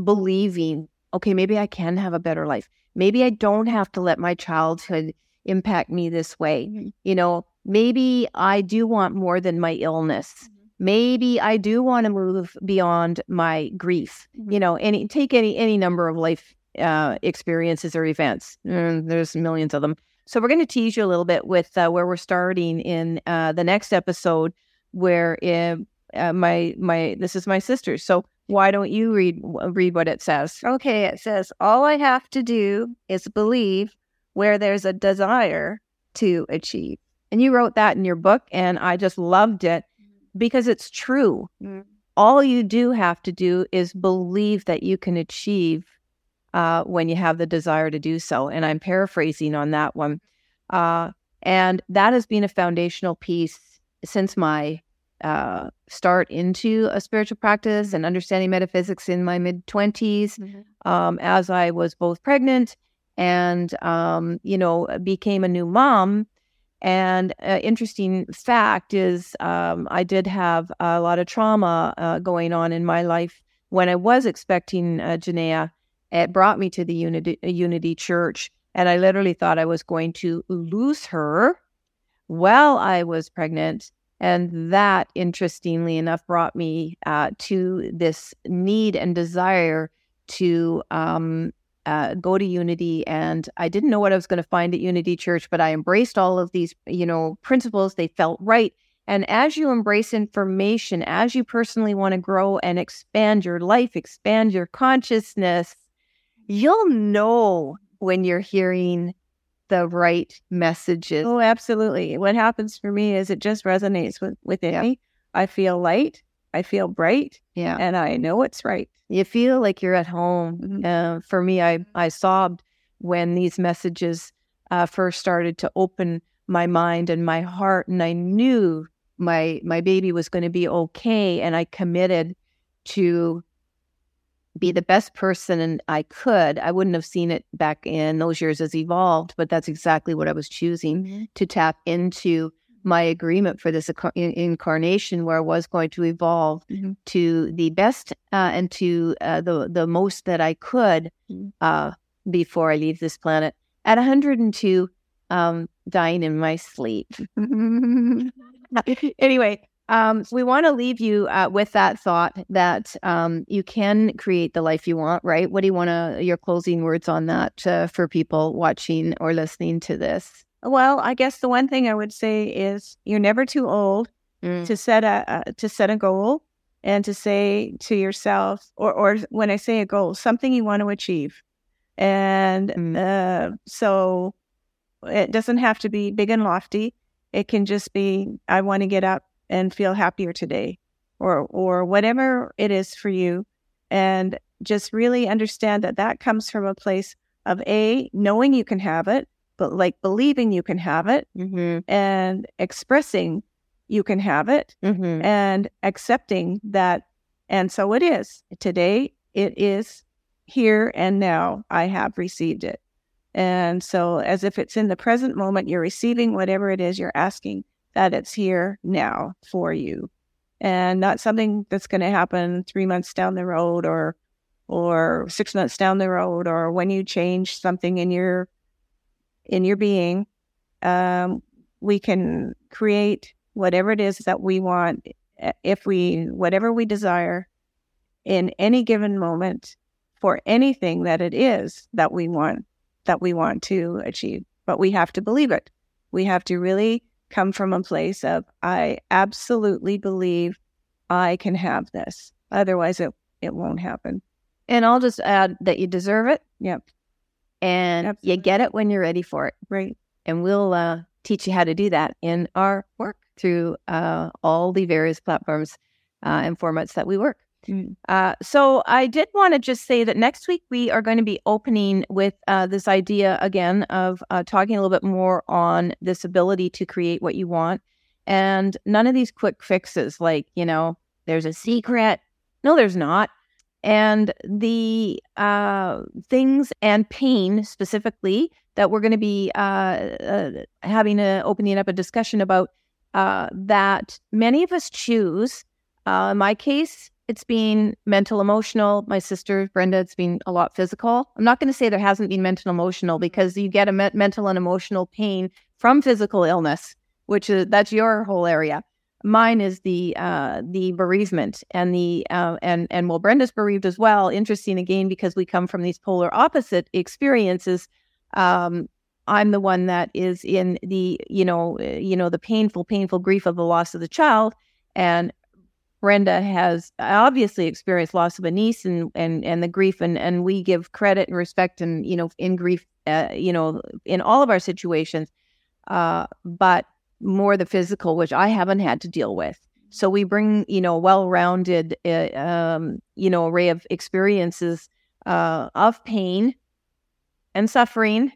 [SPEAKER 1] believing, okay, maybe I can have a better life. Maybe I don't have to let my childhood impact me this way.
[SPEAKER 2] Mhm.
[SPEAKER 1] You know, maybe I do want more than my illness. Maybe I do want to move beyond my grief. You know, any take any any number of life uh, experiences or events. Mm, there's millions of them. So we're going to tease you a little bit with uh, where we're starting in uh, the next episode, where uh, my my this is my sister. So why don't you read read what it says?
[SPEAKER 2] Okay, it says all I have to do is believe where there's a desire to achieve.
[SPEAKER 1] And you wrote that in your book, and I just loved it because it's true.
[SPEAKER 2] Mm.
[SPEAKER 1] all you do have to do is believe that you can achieve uh, when you have the desire to do so. And I'm paraphrasing on that one. Uh, and that has been a foundational piece since my uh, start into a spiritual practice and understanding metaphysics in my mid 20s mm-hmm. um, as I was both pregnant and, um, you know, became a new mom. And uh, interesting fact is, um, I did have a lot of trauma uh, going on in my life when I was expecting uh, Janaea. It brought me to the Unity, Unity Church, and I literally thought I was going to lose her while I was pregnant. And that, interestingly enough, brought me uh, to this need and desire to um, uh, go to Unity. And I didn't know what I was going to find at Unity Church, but I embraced all of these, you know, principles. They felt right. And as you embrace information, as you personally want to grow and expand your life, expand your consciousness, you'll know when you're hearing the right messages.
[SPEAKER 2] Oh, absolutely. What happens for me is it just resonates with within yeah. me. I feel light. I feel bright.
[SPEAKER 1] Yeah.
[SPEAKER 2] And I know it's right.
[SPEAKER 1] You feel like you're at home. Mm-hmm. Uh, for me, I, I sobbed when these messages uh, first started to open my mind and my heart. And I knew my my baby was going to be okay. And I committed to be the best person I could. I wouldn't have seen it back in those years as evolved, but that's exactly what I was choosing mm-hmm. to tap into my agreement for this incarnation where I was going to evolve mm-hmm. to the best uh, and to uh, the the most that I could mm-hmm. uh, before I leave this planet. At 102, um, dying in my sleep. anyway, um, we want to leave you uh, with that thought that um, you can create the life you want, right? What do you want to, your closing words on that uh, for people watching or listening to this?
[SPEAKER 2] Well, I guess the one thing I would say is you're never too old mm. to set a uh, to set a goal and to say to yourself, or or when I say a goal, something you want to achieve, and mm. uh, so it doesn't have to be big and lofty. It can just be I want to get up and feel happier today, or or whatever it is for you, and just really understand that that comes from a place of a knowing you can have it but like believing you can have it mm-hmm. and expressing you can have it mm-hmm. and accepting that. And so it is. Today, it is here and now. I have received it. And so, as if it's in the present moment, you're receiving whatever it is you're asking, that it's here now for you and not something that's going to happen three months down the road or or six months down the road or when you change something in your in your being, um, we can create whatever it is that we want, if we, whatever we desire in any given moment for anything that it is that we want, that we want to achieve. But we have to believe it. We have to really come from a place of, I absolutely believe I can have this. Otherwise, it, it won't happen.
[SPEAKER 1] And I'll just add that you deserve it.
[SPEAKER 2] Yep
[SPEAKER 1] and Absolutely. you get it when you're ready for it.
[SPEAKER 2] Right.
[SPEAKER 1] And we'll uh, teach you how to do that in our work through uh, all the various platforms uh, and formats that we work. Mm. Uh, so I did want to just say that next week we are going to be opening with uh, this idea again of uh, talking a little bit more on this ability to create what you want, and none of these quick fixes like you know there's a secret. No, there's not and the uh, things and pain specifically that we're going to be uh, uh, having a opening up a discussion about that many of us choose. In my case, it's been mental, emotional. My sister Brenda, it's been a lot physical. I'm not going to say there hasn't been mental, emotional because you get a me- mental and emotional pain from physical illness, which is that's your whole area. Mine is the uh, the bereavement and the uh, and and well, Brenda's bereaved as well. Interesting again because we come from these polar opposite experiences. Um, I'm the one that is in the you know uh, you know the painful painful grief of the loss of the child, and Brenda has obviously experienced loss of a niece and and and the grief and and we give credit and respect and you know in grief uh, you know in all of our situations, uh, but more the physical, which I haven't had to deal with. So we bring, you know, well-rounded, uh, um, you know, array of experiences uh, of pain and suffering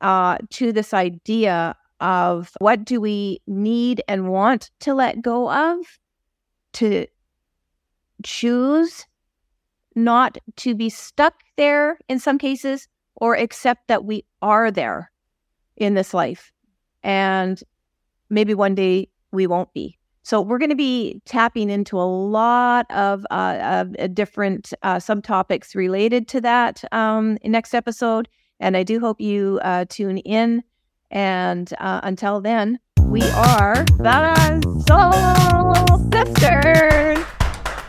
[SPEAKER 1] uh, to this idea of what do we need and want to let go of, to choose not to be stuck there in some cases, or accept that we are there in this life. And maybe one day we won't be. So we're going to be tapping into a lot of, uh, uh, different uh, subtopics related to that um, next episode. And I do hope you uh, tune in. And uh, until then, we are the Soul Sisters.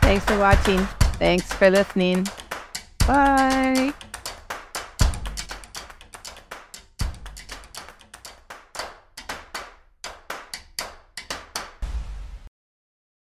[SPEAKER 1] Thanks for watching. Thanks for listening. Bye.